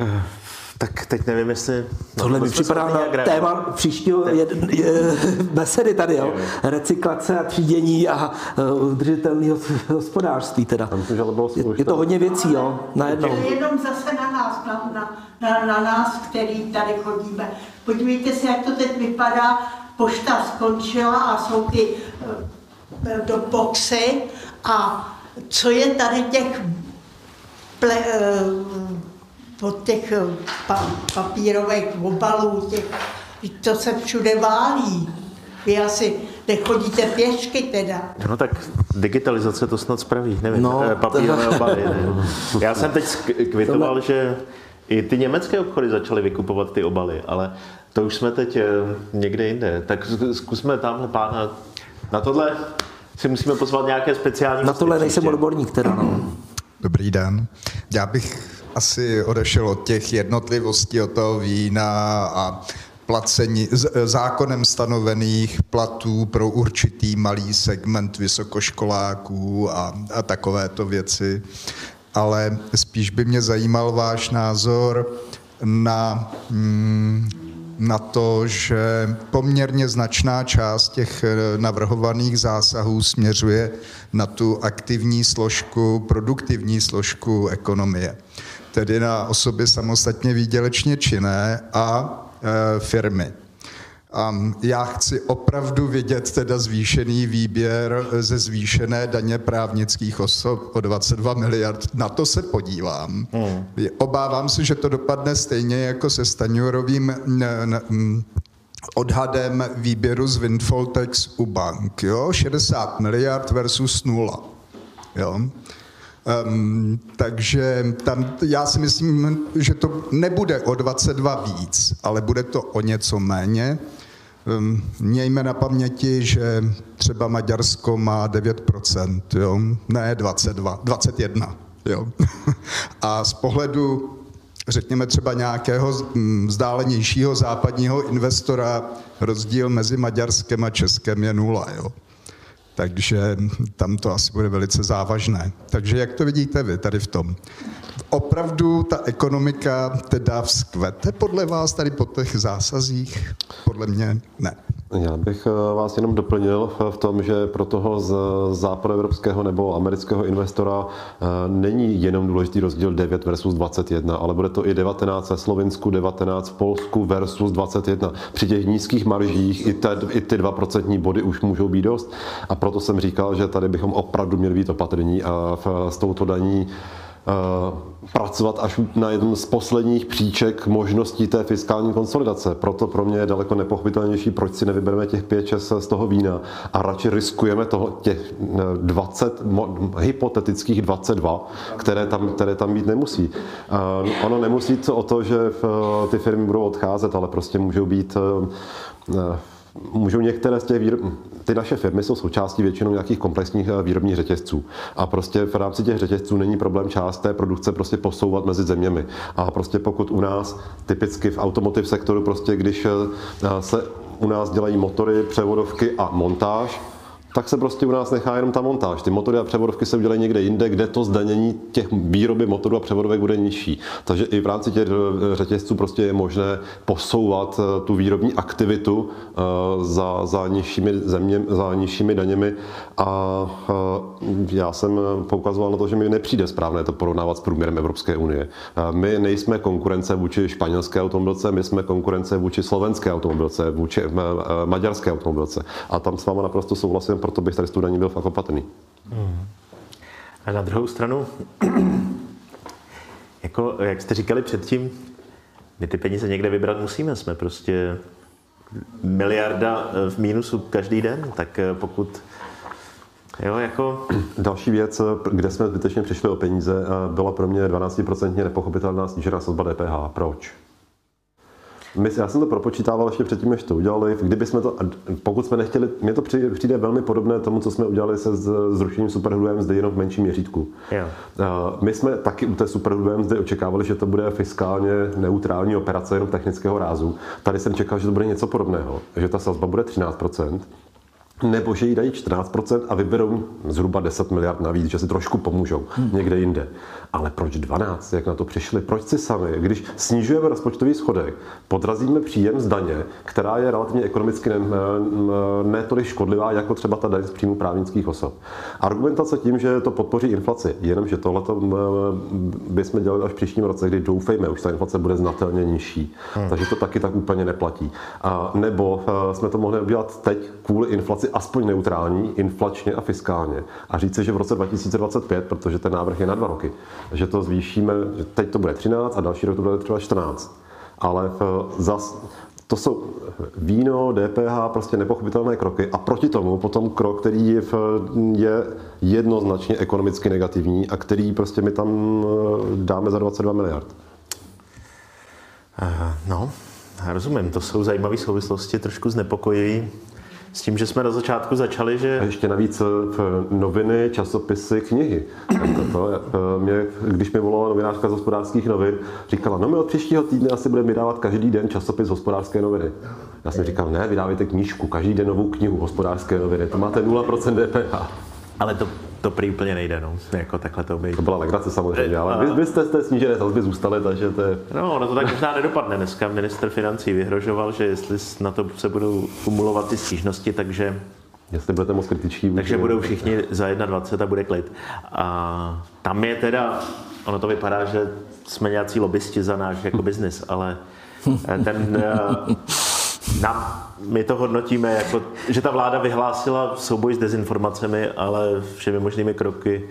Uh, tak teď nevím, jestli... No, Tohle mi připadá na téma příštího je, je, besedy tady, jo? Recyklace a třídění a uh, udržitelného hospodářství teda. Myslím, že bylo je, je to hodně věcí, jo, najednou. Je jenom zase na nás, na, na, na, na nás, který tady chodíme. Podívejte se, jak to teď vypadá. Pošta skončila a jsou ty uh, do boxy a co je tady těch ple, uh, od těch eh, pa, papírových obalů, těch, to se všude válí. Vy asi nechodíte pěšky teda. No tak digitalizace to snad spraví, nevím, no, eh, papírové obaly. Ne. Já jsem teď kvitoval, že i ty německé obchody začaly vykupovat ty obaly, ale to už jsme teď eh, někde jinde. Tak zkusme tamhle pána. Na tohle si musíme pozvat nějaké speciální... Na tohle nejsem odborník teda, no. Dobrý den. Já bych asi odešel od těch jednotlivostí, od toho vína a placení, zákonem stanovených platů pro určitý malý segment vysokoškoláků a, a takovéto věci. Ale spíš by mě zajímal váš názor na mm, na to, že poměrně značná část těch eh, navrhovaných zásahů směřuje na tu aktivní složku, produktivní složku ekonomie, tedy na osoby samostatně výdělečně činné a e, firmy. Um, já chci opravdu vidět teda zvýšený výběr ze zvýšené daně právnických osob o 22 miliard. Na to se podívám. Hmm. Obávám se, že to dopadne stejně jako se Staňurovým odhadem výběru z windfall tax u bank. Jo? 60 miliard versus nula. Jo? Um, takže tam, já si myslím, že to nebude o 22 víc, ale bude to o něco méně. Um, mějme na paměti, že třeba Maďarsko má 9%, jo? ne 22, 21. Jo? A z pohledu řekněme třeba nějakého vzdálenějšího západního investora rozdíl mezi Maďarskem a Českem je nula. Jo? Takže tam to asi bude velice závažné. Takže jak to vidíte vy tady v tom? Opravdu ta ekonomika teda vzkvete podle vás tady po těch zásazích? Podle mě ne. Já bych eh, vás jenom doplnil v tom, že pro toho z západoevropského nebo amerického investora eh, není jenom důležitý rozdíl 9 versus 21, ale bude to i 19 ve Slovensku, 19 v Polsku versus 21. Při těch nízkých maržích i, te, i ty 2% body už můžou být dost. A proto jsem říkal, že tady bychom opravdu měli být opatrní a s touto daní pracovat až na jednom z posledních příček možností té fiskální konsolidace. Proto pro mě je daleko nepochopitelnější, proč si nevybereme těch 5-6 z toho vína a radši riskujeme toho, těch 20, hypotetických 22, které tam, které tam být nemusí. Ono nemusí to o to, že ty firmy budou odcházet, ale prostě můžou být můžou některé z těch výrob... ty naše firmy jsou součástí většinou nějakých komplexních eh, výrobních řetězců. A prostě v rámci těch řetězců není problém část té produkce prostě posouvat mezi zeměmi. A prostě pokud u nás, typicky v automotiv sektoru, prostě když eh, se u nás dělají motory, převodovky a montáž, tak se prostě u nás nechá jenom ta montáž. Ty motory a převodovky se udělají někde jinde, kde to zdanění těch výroby motorů a převodovek bude nižší. Takže i v rámci těch eh, řetězců prostě je možné posouvat eh, tu výrobní aktivitu eh, za, za, nižšími, země, za nižšími daněmi a já jsem poukazoval na to, že mi nepřijde správné to porovnávat s průměrem Evropské unie. My nejsme konkurence vůči španělské automobilce, my jsme konkurence vůči slovenské automobilce, vůči maďarské automobilce. A tam s váma naprosto souhlasím, proto bych tady studaní byl fakt opatrný. Hmm. A na druhou stranu, jako, jak jste říkali předtím, my ty peníze někde vybrat musíme, jsme prostě miliarda v mínusu každý den, tak eh, pokud Jo, jako... Další věc, kde jsme zbytečně přišli o peníze, eh, byla pro mě 12% nepochopitelná snížená sazba DPH. Proč? My, já jsem to propočítával ještě předtím, než to udělali. Kdyby jsme to, pokud jsme nechtěli, mně to přijde, velmi podobné tomu, co jsme udělali se zrušením superhrubé mzdy jenom v menším měřítku. Yeah. My jsme taky u té superhrubé mzdy očekávali, že to bude fiskálně neutrální operace jenom technického rázu. Tady jsem čekal, že to bude něco podobného, že ta sazba bude 13 nebo že jí dají 14% a vyberou zhruba 10 miliard navíc, že si trošku pomůžou hmm. někde jinde. Ale proč 12? Jak na to přišli? Proč si sami? Když snižujeme rozpočtový schodek, podrazíme příjem z daně, která je relativně ekonomicky ne, ne tolik škodlivá, jako třeba ta daň z příjmu právnických osob. Argumentace tím, že to podpoří inflaci, jenomže tohle bychom dělali až v příštím roce, kdy doufejme, už ta inflace bude znatelně nižší. Hmm. Takže to taky tak úplně neplatí. A nebo jsme to mohli udělat teď kvůli inflaci aspoň neutrální, inflačně a fiskálně. A říci, že v roce 2025, protože ten návrh je na dva roky, že to zvýšíme, že teď to bude 13 a další rok to bude třeba 14. Ale zas, to jsou víno, DPH, prostě nepochopitelné kroky a proti tomu potom krok, který je, je jednoznačně ekonomicky negativní a který prostě my tam eh, dáme za 22 miliard. No, rozumím, to jsou zajímavé souvislosti, trošku znepokojí. S tím, že jsme na začátku začali, že... A ještě navíc v noviny, časopisy, knihy. To, to, eh, mě, když mi volala novinářka z hospodářských novin, říkala, no my od příštího týdne asi budeme vydávat každý den časopis hospodářské noviny. Já jsem říkal, ne, vydávejte knížku, každý den novou knihu hospodářské noviny, to máte 0% DPH. Ale to, to prý úplně nejde, no. Jako takhle to by. To byla legrace samozřejmě, ale vy, vy jste z té snížené sazby zůstali, takže to je... No, no to tak možná nedopadne. Dneska minister financí vyhrožoval, že jestli na to se budou kumulovat ty stížnosti, takže Jestli budete moc kritičtí. Takže budou všichni za 1,20 a bude klid. A tam je teda, ono to vypadá, že jsme nějací lobbysti za náš jako biznis, ale ten na, my to hodnotíme jako, že ta vláda vyhlásila souboj s dezinformacemi, ale všemi možnými kroky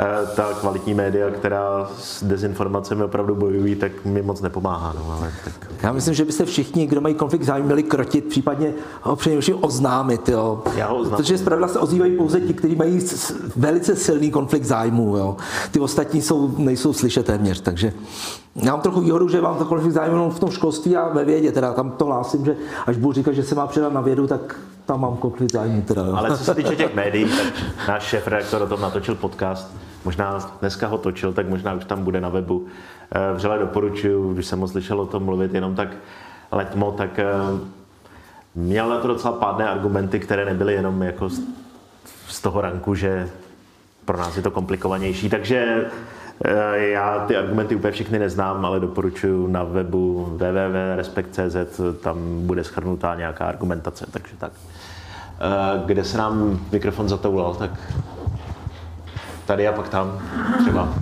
Eh, ta kvalitní média, která s dezinformacemi opravdu bojují, tak mi moc nepomáhá. No, ale tak... Já myslím, že byste všichni, kdo mají konflikt zájmu, měli krotit, případně ho především oznámit. Jo. Já ho oznám. Protože zpravidla se ozývají pouze ti, kteří mají velice silný konflikt zájmu. Jo. Ty ostatní jsou, nejsou slyšet téměř, takže já mám trochu výhodu, že mám to konflikt zájmu v tom školství a ve vědě, teda tam to hlásím, že až budu říkat, že se má předat na vědu, tak tam mám konflikt zájmu. Teda, jo. Ale co se týče těch médií, tak náš šéf redaktor o tom natočil podcast. Možná dneska ho točil, tak možná už tam bude na webu. Eh, vřele doporučuji, když jsem ho slyšel o tom mluvit jenom tak letmo, tak eh, měl na to docela pádné argumenty, které nebyly jenom jako z toho ranku, že pro nás je to komplikovanější. Takže já ty argumenty úplně všechny neznám, ale doporučuji na webu www.respekt.cz, tam bude schrnutá nějaká argumentace, takže tak. Kde se nám mikrofon zatoulal, tak tady a pak tam třeba.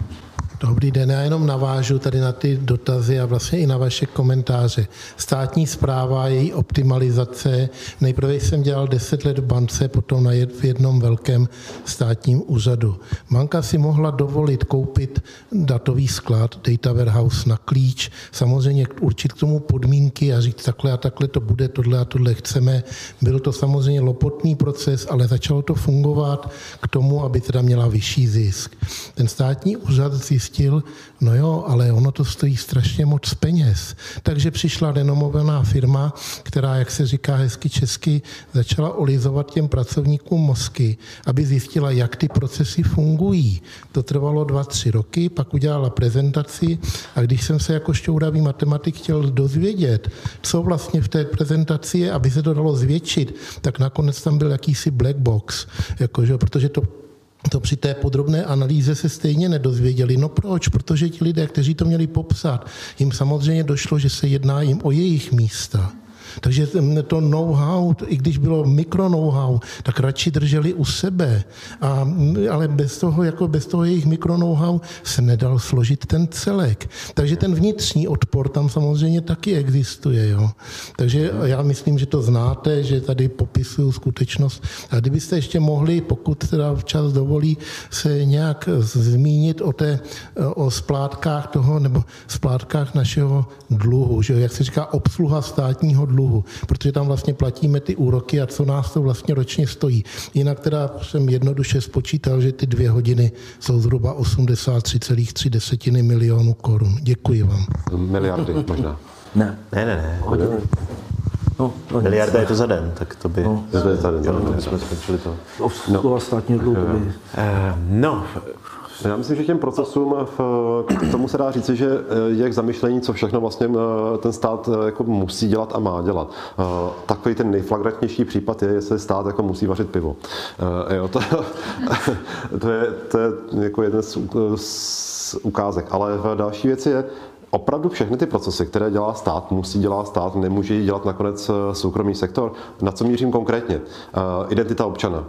Dobrý den, já jenom navážu tady na ty dotazy a vlastně i na vaše komentáře. Státní zpráva, její optimalizace. Nejprve jsem dělal 10 let v bance, potom na v jednom velkém státním úřadu. Banka si mohla dovolit koupit datový sklad, data warehouse na klíč, samozřejmě určit k tomu podmínky a říct takhle a takhle to bude, tohle a tohle chceme. Byl to samozřejmě lopotný proces, ale začalo to fungovat k tomu, aby teda měla vyšší zisk. Ten státní úřad zjistil, no jo, ale ono to stojí strašně moc peněz. Takže přišla renomovaná firma, která, jak se říká hezky česky, začala olizovat těm pracovníkům mozky, aby zjistila, jak ty procesy fungují. To trvalo dva, tři roky, pak udělala prezentaci a když jsem se jako šťouravý matematik chtěl dozvědět, co vlastně v té prezentaci je, aby se to dalo zvětšit, tak nakonec tam byl jakýsi black box, jakože, protože to to při té podrobné analýze se stejně nedozvěděli. No proč? Protože ti lidé, kteří to měli popsat, jim samozřejmě došlo, že se jedná jim o jejich místa. Takže to know-how, i když bylo mikro know-how, tak radši drželi u sebe. A, ale bez toho, jako bez toho jejich mikro know-how se nedal složit ten celek. Takže ten vnitřní odpor tam samozřejmě taky existuje. Jo. Takže já myslím, že to znáte, že tady popisuju skutečnost. A kdybyste ještě mohli, pokud teda včas dovolí, se nějak zmínit o, té, o splátkách toho, nebo splátkách našeho dluhu, že jak se říká obsluha státního dluhu, dluhu, protože tam vlastně platíme ty úroky a co nás to vlastně ročně stojí. Jinak teda jsem jednoduše spočítal, že ty dvě hodiny jsou zhruba 83,3 desetiny milionů korun. Děkuji vám. Miliardy možná. Ne. Ne, ne, ne. Hodiny. No, no, Miliarda je to za den, tak to by... No, to je za den, jo, no, jsme skončili to. No, státního dluhu. Uh, no, já myslím, že těm procesům v, k tomu se dá říci, že je k zamyšlení, co všechno vlastně eh, ten stát eh, jako musí dělat a má dělat. Eh, takový ten nejflagrantnější případ je, jestli stát jako musí vařit pivo. Jo, to, to, je, to je jako jeden z, z ukázek. Ale další věc je, opravdu všechny ty procesy, které dělá stát, musí dělat stát, nemůže dělat nakonec soukromý sektor. Na co mířím konkrétně? Identita občana.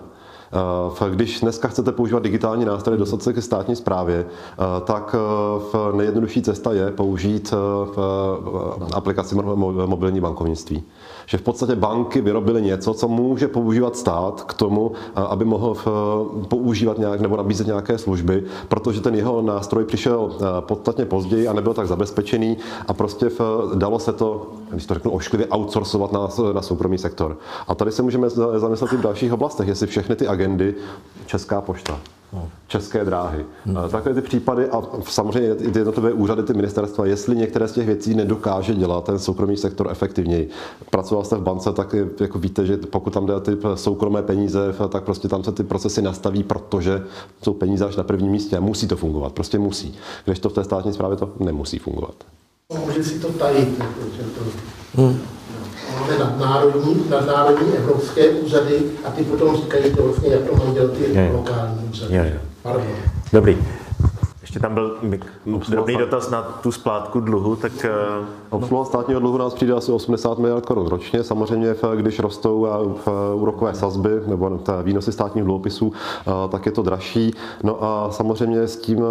Eh, když dneska chcete používat digitální nástroje, dostat se ke státní správě, eh, tak eh, nejjednodušší cesta je použít aplikaci mobilní bankovnictví že v podstatě banky vyrobily něco, co může používat stát k tomu, aby mohl používat nějak nebo nabízet nějaké služby, protože ten jeho nástroj přišel podstatně později a nebyl tak zabezpečený a prostě dalo se to, když to řeknu ošklivě, outsourcovat na, na soukromý sektor. A tady se můžeme zamyslet i v dalších oblastech, jestli všechny ty agendy Česká pošta, české dráhy. Hmm. Takové ty případy a samozřejmě ty jednotlivé úřady, ty ministerstva, jestli některé z těch věcí nedokáže dělat ten soukromý sektor efektivněji. Pracoval jste v bance, tak jako víte, že pokud tam jde ty soukromé peníze, tak prostě tam se ty procesy nastaví, protože jsou peníze až na prvním místě a musí to fungovat. Prostě musí. Když to v té státní správě to nemusí fungovat. Může si to tajit. To... Hmm máme nadnárodní, nadnárodní evropské úřady a ty potom říkají to vlastně, jak to mají dělat ty je, lokální úřady. Je, je. Pardon. Dobrý. Ještě tam byl drobný dotaz na tu splátku dluhu, tak... Eh, Obsluha státního dluhu nás přijde asi 80 miliard korun ročně. Samozřejmě, když rostou úrokové sazby nebo výnosy státních dluhopisů, eh, tak je to dražší. No a samozřejmě s tím,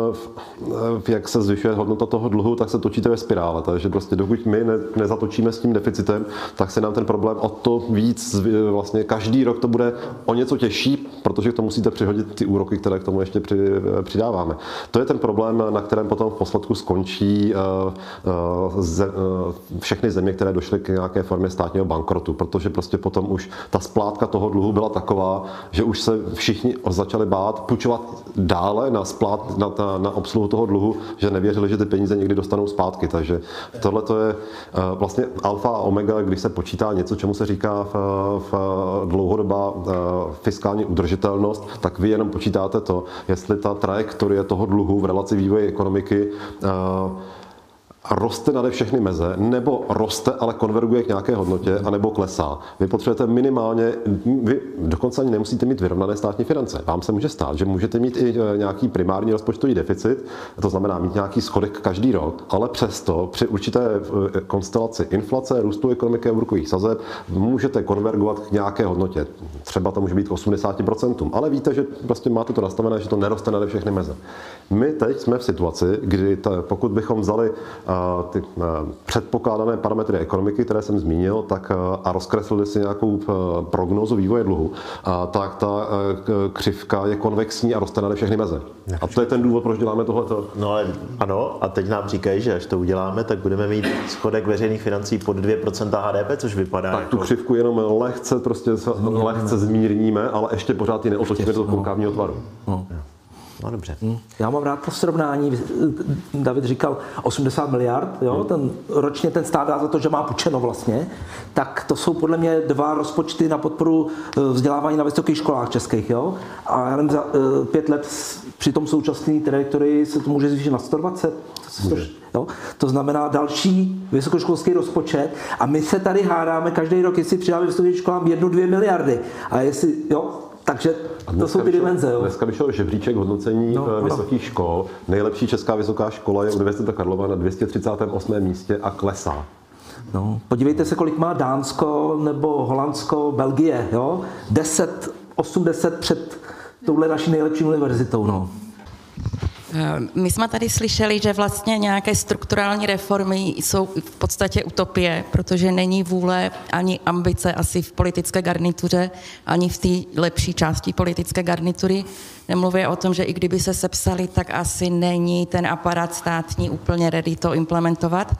jak se zvyšuje hodnota toho dluhu, tak se točíte ve spirále. Takže prostě dokud my nezatočíme s tím deficitem, tak se nám ten problém o to víc, vlastně každý rok to bude o něco těžší, protože to musíte přihodit ty úroky, které k tomu ještě přidáváme. To je ten problém, na kterém potom v posledku skončí eh, eh, eh, všechny země, které došly k nějaké formě státního bankrotu, protože prostě potom už ta splátka toho dluhu byla taková, že už se všichni začali bát půjčovat dále na, splát, na, na, na obsluhu toho dluhu, že nevěřili, že ty peníze někdy dostanou zpátky. Takže tohle to je vlastně alfa a omega, když se počítá něco, čemu se říká v, v dlouhodobá fiskální udržitelnost, tak vy jenom počítáte to, jestli ta trajektorie toho dluhu v relaci vývoje ekonomiky eh, roste nade všechny meze, nebo roste, ale konverguje k nějaké hodnotě, anebo klesá. Vy potřebujete minimálně, vy dokonce ani nemusíte mít vyrovnané státní finance. Vám se může stát, že můžete mít i e, nějaký primární rozpočtový deficit, to znamená mít nějaký schodek každý rok, ale přesto při určité e, konstelaci inflace, růstu ekonomiky a úrokových sazeb můžete konvergovat k nějaké hodnotě. Třeba to může být k 80%, ale víte, že prostě máte to nastavené, že to neroste nade všechny meze. My teď jsme v situaci, kdy ta, pokud bychom vzali ty předpokládané parametry ekonomiky, které jsem zmínil, tak a rozkreslili si nějakou prognózu vývoje dluhu, tak ta křivka je konvexní a roste na všechny meze. A to je ten důvod, proč děláme tohleto. No ale ano, a teď nám říkají, že až to uděláme, tak budeme mít schodek veřejných financí pod 2% HDP, což vypadá Tak jako... tu křivku jenom lehce, prostě lehce zmírníme, ale ještě pořád ji neotočíme do konkávního tvaru. No. No dobře. Hmm. Já mám rád to srovnání. David říkal 80 miliard, jo? Hmm. Ten, ročně ten stát dá za to, že má půjčeno vlastně. Tak to jsou podle mě dva rozpočty na podporu eh, vzdělávání na vysokých školách českých. Jo? A já nevím, za uh, pět let při tom současné trajektorii se to může zvýšit na 120. Jo? To znamená další vysokoškolský rozpočet a my se tady hádáme každý rok, jestli přidáme vysokým školám jednu, dvě miliardy. A jestli, jo, takže to jsou ty dimenze. Jo. Dneska vyšel žebříček hodnocení no, eh, vysokých no. škol. Nejlepší česká vysoká škola je Univerzita Karlova na 238. místě a klesá. No, podívejte se, kolik má Dánsko nebo Holandsko, Belgie. Jo? 10, 8, 10 před touhle naší nejlepší univerzitou. No. My jsme tady slyšeli, že vlastně nějaké strukturální reformy jsou v podstatě utopie, protože není vůle ani ambice asi v politické garnituře, ani v té lepší části politické garnitury. Nemluvě o tom, že i kdyby se sepsali, tak asi není ten aparát státní úplně ready to implementovat.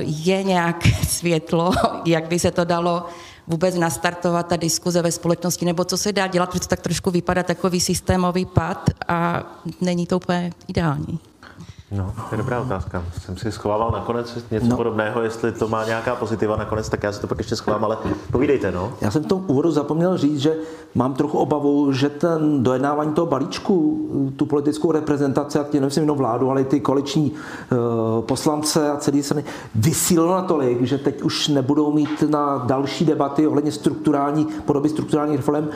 Je nějaké světlo, jak by se to dalo vůbec nastartovat ta diskuze ve společnosti, nebo co se dá dělat, protože to tak trošku vypadá takový systémový pad a není to úplně ideální. No, to je dobrá otázka. Jsem si schovával nakonec něco no. podobného, jestli to má nějaká pozitiva nakonec, tak já si to pak ještě schovám, ale povídejte, no. Já jsem v tom úvodu zapomněl říct, že mám trochu obavu, že ten dojednávání toho balíčku, tu politickou reprezentaci, a tím nemyslím jenom vládu, ale i ty koaliční uh, poslance a celý strany, vysílilo natolik, že teď už nebudou mít na další debaty ohledně strukturální, podoby strukturálních reform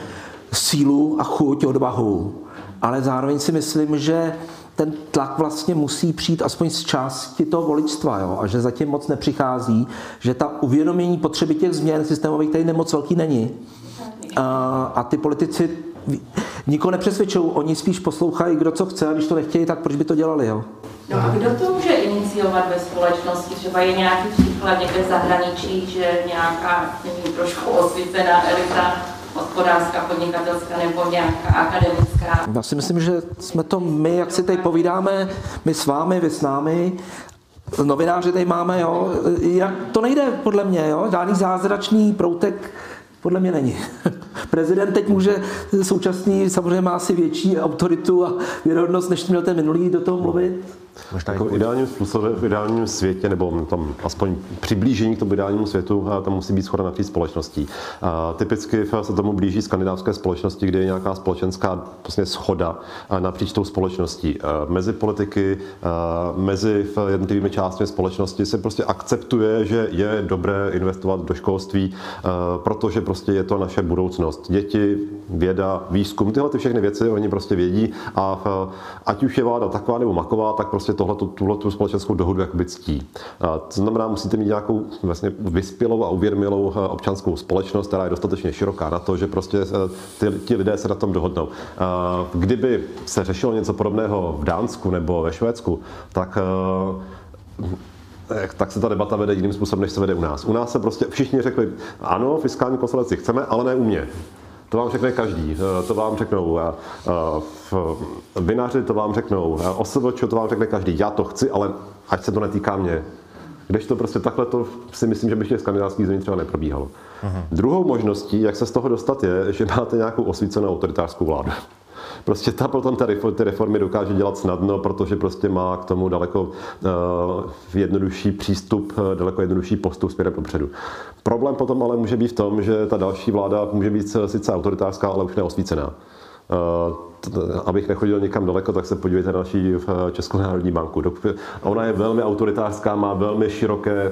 sílu a chuť, odvahu. Ale zároveň si myslím, že ten tlak vlastně musí přijít aspoň z části toho voličstva, jo? a že zatím moc nepřichází, že ta uvědomění potřeby těch změn systémových tady nemoc velký není. A, a ty politici nikoho nepřesvědčují, oni spíš poslouchají, kdo co chce, a když to nechtějí, tak proč by to dělali, jo? No a kdo to může iniciovat ve společnosti? Třeba je nějaký příklad někde v zahraničí, že nějaká, nevím, trošku osvícená elita hospodářská, podnikatelská nebo nějaká akademická? Já si myslím, že jsme to my, jak si tady povídáme, my s vámi, vy s námi, novináři tady máme, jo, jak to nejde podle mě, jo, žádný zázračný proutek podle mě není. Prezident teď může současný, samozřejmě má asi větší autoritu a věrohodnost, než měl ten minulý do toho mluvit. Možná jako v ideálním způsobě, v ideálním světě, nebo tam aspoň přiblížení k tomu ideálnímu světu, tam musí být schoda napříč společností. A typicky se tomu blíží skandinávské společnosti, kde je nějaká společenská vlastně schoda napříč tou společností. Mezi politiky, mezi jednotlivými částmi společnosti se prostě akceptuje, že je dobré investovat do školství, protože prostě je to naše budoucnost. Děti, věda, výzkum, tyhle ty všechny věci oni prostě vědí a ať už je vláda taková nebo maková, tak prostě tohleto, tuhle tu společenskou dohodu jakoby ctí. To znamená, musíte mít nějakou vlastně vyspělou a uvědomělou eh, občanskou společnost, která je dostatečně široká na to, že prostě eh, ty, ti lidé se na tom dohodnou. Kdyby se řešilo něco podobného v Dánsku nebo ve Švédsku, tak eh, tak se ta debata vede jiným způsobem, než se vede u nás. U nás se prostě všichni řekli, ano, fiskální konsolidaci chceme, ale ne u mě. To vám řekne každý. Eh, to vám řeknou eh, eh, vinaři, to vám řeknou OSVČ, to vám řekne každý. Já to chci, ale ať se to netýká mě. Když to prostě takhle to si myslím, že by v těch skandinávských zemích třeba neprobíhalo. Aha. Druhou možností, jak se z toho dostat, je, že máte nějakou osvícenou autoritářskou vládu. Prostě ta potom ta, ty reformy dokáže dělat snadno, protože prostě má k tomu daleko uh, jednodušší přístup, daleko jednodušší postup směrem dopředu. Problém potom ale může být v tom, že ta další vláda může být sice autoritářská, ale už neosvícená. abych nechodil někam daleko, tak se podívejte na naší Českou národní banku. Ona je velmi autoritářská, má velmi široké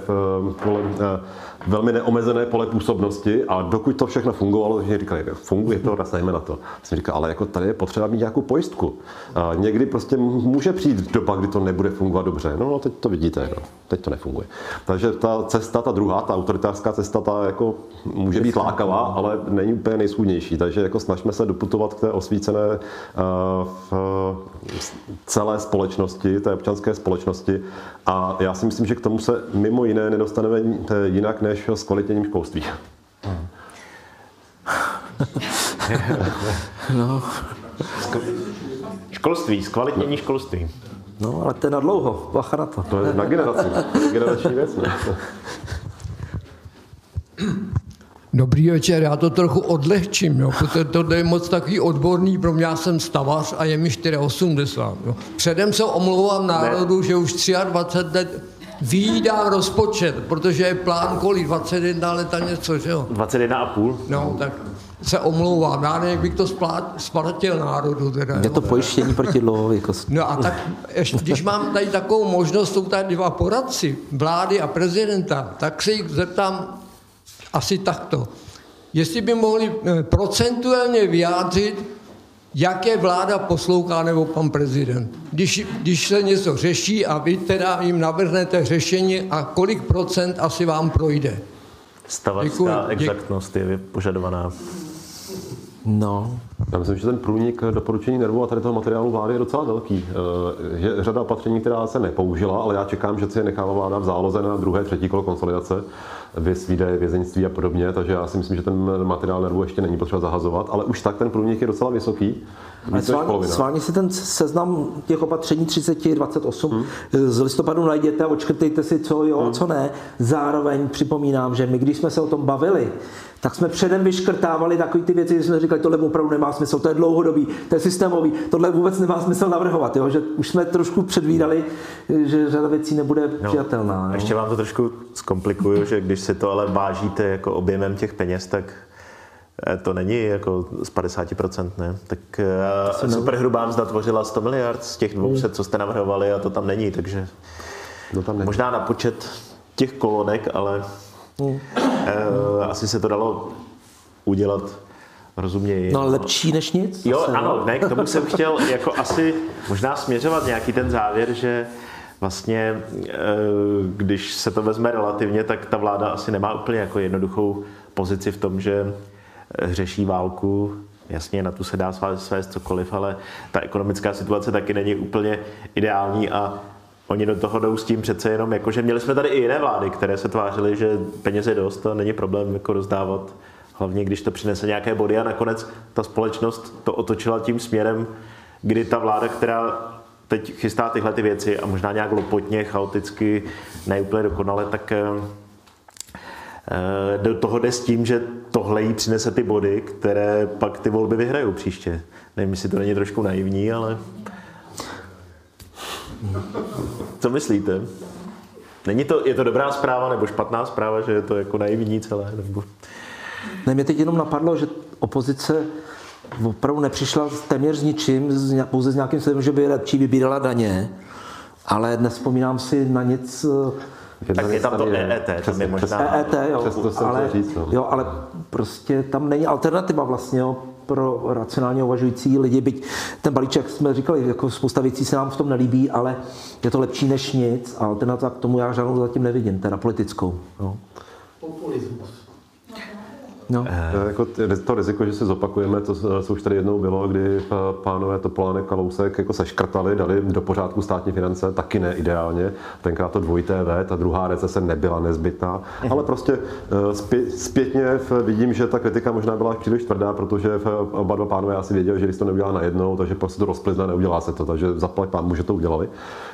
velmi neomezené pole působnosti a dokud to všechno fungovalo, že říkali, funguje to, nasajme na to. Jsem říkal, ale jako tady je potřeba mít nějakou pojistku. A někdy prostě může přijít doba, kdy to nebude fungovat dobře. No, no teď to vidíte, no. teď to nefunguje. Takže ta cesta, ta druhá, ta autoritářská cesta, ta jako může být lákavá, ale není úplně nejschůdnější. Takže jako snažíme se doputovat k té osvícené uh, v celé společnosti, té občanské společnosti. A já si myslím, že k tomu se mimo jiné nedostaneme jinak než s kvalitněním školství. no. Školství, zkvalitnění školství. No, ale to je na dlouho, bacha na to. To je na generaci, generační věc. Ne? Dobrý večer, já to trochu odlehčím, jo, protože to je moc takový odborný, pro mě já jsem stavař a je mi 84. Jo. Předem se omlouvám národu, ne. že už 23 let výdám rozpočet, protože je plán kolik, 21 let a něco, že jo? 21 a půl. No, tak se omlouvám, já nevím, jak bych to splatil národu. Teda, je to pojištění proti dluhověkosti. No a tak, ještě, když mám tady takovou možnost, jsou tady dva poradci, vlády a prezidenta, tak se jich zeptám asi takto. Jestli by mohli eh, procentuálně vyjádřit, jaké vláda poslouchá nebo pan prezident. Když, když se něco řeší a vy teda jim navrhnete řešení a kolik procent asi vám projde. Stavačská exaktnost je požadovaná. No. Já myslím, že ten průnik doporučení nervů a tady toho materiálu vlády je docela velký. Eh, je řada opatření, která se nepoužila, ale já čekám, že si je nechává vláda v záloze na druhé, třetí kolo konsolidace, vys, vězeňství a podobně, takže já si myslím, že ten materiál nervů ještě není potřeba zahazovat, ale už tak ten průnik je docela vysoký. Sváně si ten seznam těch opatření 30, 28 hmm. z listopadu najděte a očkrtejte si, co jo, hmm. co ne. Zároveň připomínám, že my, když jsme se o tom bavili, tak jsme předem vyškrtávali takové ty věci, že jsme říkali, tohle opravdu nemá smysl, to je dlouhodobý, to je systémový, tohle vůbec nemá smysl navrhovat, jo? že už jsme trošku předvídali, že řada věcí nebude no, přijatelná. Jo? Ještě vám to trošku zkomplikuju, že když si to ale vážíte jako objemem těch peněz, tak eh, to není jako z 50%, ne? Tak uh, superhrubá mzda tvořila 100 miliard z těch 200, co jste navrhovali a to tam není, takže no tam není. možná na počet těch kolonek, ale Hmm. asi se to dalo udělat rozuměji. No lepší než nic? Jo, zase, ano, ne, k tomu jsem chtěl jako asi možná směřovat nějaký ten závěr, že vlastně, eh, když se to vezme relativně, tak ta vláda asi nemá úplně jako jednoduchou pozici v tom, že řeší válku, Jasně, na tu se dá svést cokoliv, ale ta ekonomická situace taky není úplně ideální a Oni do toho jdou s tím přece jenom, jako, že měli jsme tady i jiné vlády, které se tvářily, že peněz je dost a není problém jako rozdávat, hlavně když to přinese nějaké body a nakonec ta společnost to otočila tím směrem, kdy ta vláda, která teď chystá tyhle ty věci a možná nějak lopotně, chaoticky, neúplně dokonale, tak eh, eh, do toho jde s tím, že tohle jí přinese ty body, které pak ty volby vyhrajou příště. Nevím, jestli to není trošku naivní, ale co myslíte? Není to, je to dobrá zpráva nebo špatná zpráva, že je to jako naivní celé? Nebo... Ne, mě teď jenom napadlo, že opozice opravdu nepřišla téměř s ničím, pouze s nějakým slovem, že by radši vybírala daně, ale dnes vzpomínám si na nic, tak je tam to EET, tam je možná... EET, jo, ale, říct, no. jo, ale prostě tam není alternativa vlastně, jo pro racionálně uvažující lidi, byť ten balíček jsme říkali, jako spousta věcí se nám v tom nelíbí, ale je to lepší než nic a alternativa k tomu já žádnou zatím nevidím, teda politickou. No. Populismus. No. E, jako to riziko, že se zopakujeme, to, co už tady jednou bylo, kdy pánové Topolánek a Lousek jako seškrtali, dali do pořádku státní finance, taky ne ideálně. Tenkrát to dvojité V, ta druhá recese nebyla nezbytná, mhm. ale prostě eh, zpětně vidím, že ta kritika možná byla příliš tvrdá, protože oba dva pánové asi věděli, že když to neudělá najednou, takže prostě to rozplizne, neudělá se to, takže zaplať pán, že to udělali.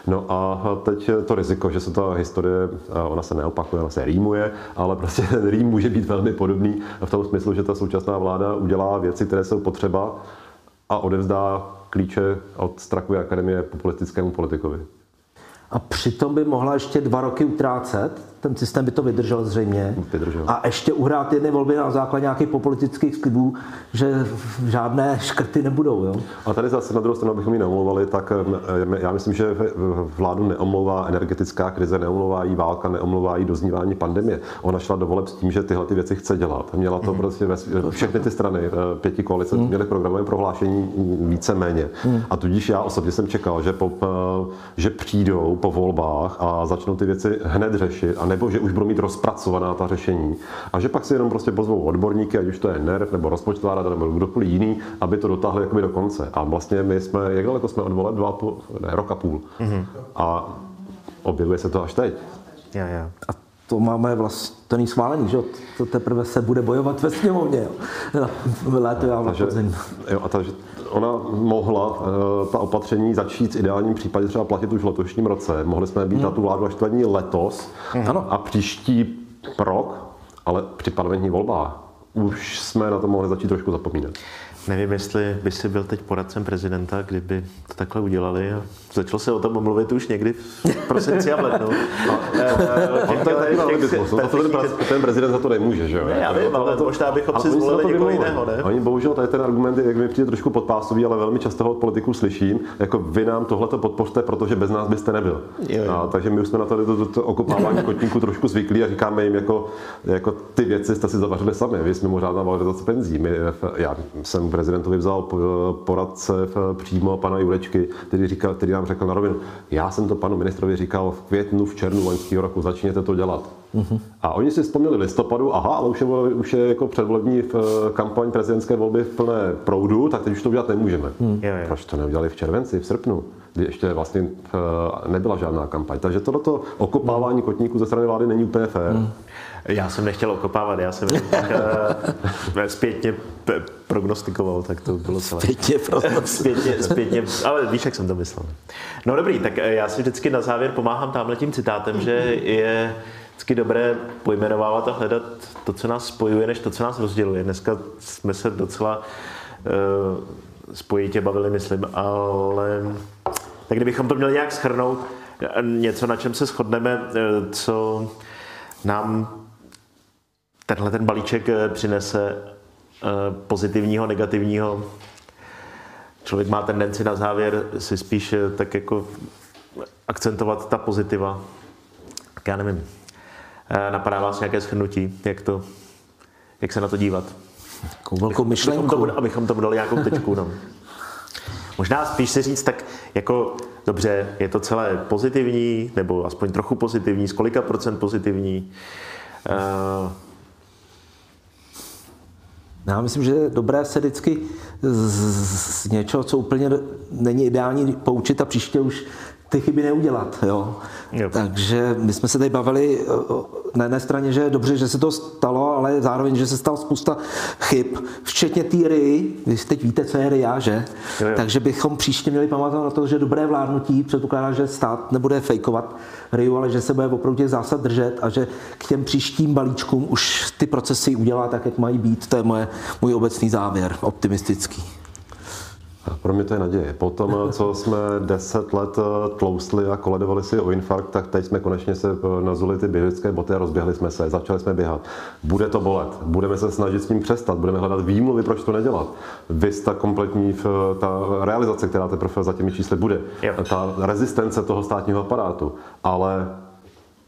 No a teď to riziko, že se ta historie, ona se neopakuje, ona se rýmuje, ale prostě ten rým může být velmi podobný v tom smyslu, že ta současná vláda udělá věci, které jsou potřeba a odevzdá klíče od Strakové akademie populistickému politikovi. A přitom by mohla ještě dva roky utrácet, ten systém by to vydržel zřejmě. Vydržel. A ještě uhrát jedny volby na základě nějakých populistických slibů, že žádné škrty nebudou. Jo? A tady zase na druhou stranu, abychom ji neomlouvali, tak já myslím, že vládu neomlouvá energetická krize, neomlouvá jí válka, neomlouvá jí doznívání pandemie. Ona šla do voleb s tím, že tyhle ty věci chce dělat. Měla to mm. prostě ve, všechny ty strany, eh, pěti koalice, mm. měly programové prohlášení více-méně. Mm. A tudíž já osobně jsem čekal, že, po, eh, že přijdou po volbách a začnou ty věci hned řešit, anebo že už budou mít rozpracovaná ta řešení. A že pak si jenom prostě pozvou odborníky, ať už to je NERV nebo rozpočtová rada nebo kdokoliv jiný, aby to dotáhli jakoby do konce. A vlastně my jsme, jak daleko jsme od voleb? Dva půl, ne, rok a půl. Mm-hmm. A objevuje se to až teď. Já, já. A to máme vlastně to není schválený, že To teprve se bude bojovat ve sněmovně, jo. Léto já takže, jo, a takže ona mohla eh, ta opatření začít v ideálním případě třeba platit už v letošním roce. Mohli jsme být hmm. na tu vládu až letos hmm. a příští rok, ale při parlamentní volbách už jsme na to mohli začít trošku zapomínat. Nevím, jestli by si byl teď poradcem prezidenta, kdyby to takhle udělali a začalo se o tom mluvit už někdy v prosinci a v lednu. Ten prezident za to nemůže, že jo? Ne, já vím, ale možná bychom si zvolili někoho jiného, ne? Oni bohužel tady ten argument, jak mi přijde trošku podpásový, ale velmi často ho od politiků slyším, jako vy nám tohleto podpořte, protože bez nás byste nebyl. A, takže my už jsme na tady to, to, to okopávání kotníku trošku zvyklí a říkáme jim, jako, jako ty věci jste si zavařili sami. Vy jsme mimořádná valorizace penzí. My, já jsem prezidentovi vzal poradce přímo pana Jurečky, který, říkal, který nám řekl na rovinu, já jsem to panu ministrovi říkal v květnu, v červnu loňského roku, začněte to dělat. Uh-huh. A oni si vzpomněli listopadu, aha, ale už je, už je jako předvolební v eh, kampaň prezidentské volby v plné proudu, tak teď už to udělat nemůžeme. Uh-huh. Proč to neudělali v červenci, v srpnu, kdy ještě vlastně eh, nebyla žádná kampaň. Takže tohleto okopávání kotníků ze strany vlády není úplně fér. Uh-huh. Já jsem nechtěl okopávat, já jsem uh, zpětně p- prognostikoval, tak to bylo celé. Zpětně, zpětně, zpětně, ale víš, jak jsem to myslel. No dobrý, tak já si vždycky na závěr pomáhám tamhle tím citátem, že je vždycky dobré pojmenovávat a hledat to, co nás spojuje, než to, co nás rozděluje. Dneska jsme se docela uh, spojitě bavili, myslím, ale tak kdybychom to měli nějak schrnout, něco, na čem se shodneme, co nám tenhle ten balíček eh, přinese eh, pozitivního, negativního. Člověk má tendenci na závěr si spíš eh, tak jako akcentovat ta pozitiva. Tak já nevím. Napadá vás nějaké shrnutí, jak, to, jak se na to dívat? Takovou velkou myšlenku. Abychom tomu, abychom tomu dali nějakou tečku. No. Možná spíš se říct tak jako, dobře, je to celé pozitivní, nebo aspoň trochu pozitivní, z kolika procent pozitivní. Uh, já myslím, že je dobré se vždycky z, z něčeho, co úplně není ideální, poučit a příště už ty chyby neudělat. Jo? Jo. Takže my jsme se tady bavili na jedné straně, že je dobře, že se to stalo, ale zároveň, že se stalo spousta chyb, včetně té RI, vy teď víte, co je RIA, že? Jo, jo. Takže bychom příště měli pamatovat na to, že dobré vládnutí předpokládá, že stát nebude fejkovat RIU, ale že se bude opravdu těch zásad držet a že k těm příštím balíčkům už ty procesy udělá tak, jak mají být. To je moje, můj obecný závěr, optimistický. Pro mě to je naděje. Potom, co jsme deset let eh, tloustli a koledovali si o infarkt, tak teď jsme konečně se eh, nazuli ty běžecké boty a rozběhli jsme se, začali jsme běhat. Bude to bolet, budeme se snažit s tím přestat, budeme hledat výmluvy, proč to nedělat. Vy ta kompletní eh, ta realizace, která teprve za těmi čísly bude, ta rezistence toho státního aparátu, ale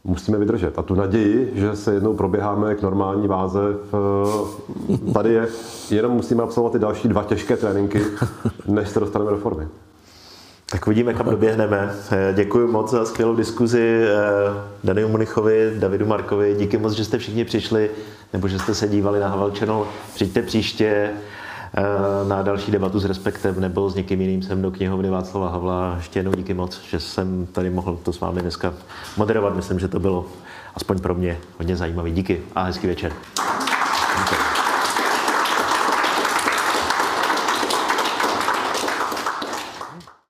musíme vydržet. A tu naději, že se jednou proběháme k normální váze, v, tady je. Jenom musíme absolvovat ty další dva těžké tréninky, než se dostaneme do formy. Tak uvidíme, kam doběhneme. Děkuji moc za skvělou diskuzi eh, Danielu Munichovi, Davidu Markovi. Díky moc, že jste všichni přišli, nebo že jste se dívali na Havel Channel. Přijďte příště. Eh, na další debatu s Respektem nebo s někým jiným sem do knihovny Václava Havla. Ještě jednou díky moc, že jsem tady mohl to s vámi dneska moderovat. Myslím, že to bylo aspoň pro mě hodně zajímavé. Díky a hezký večer.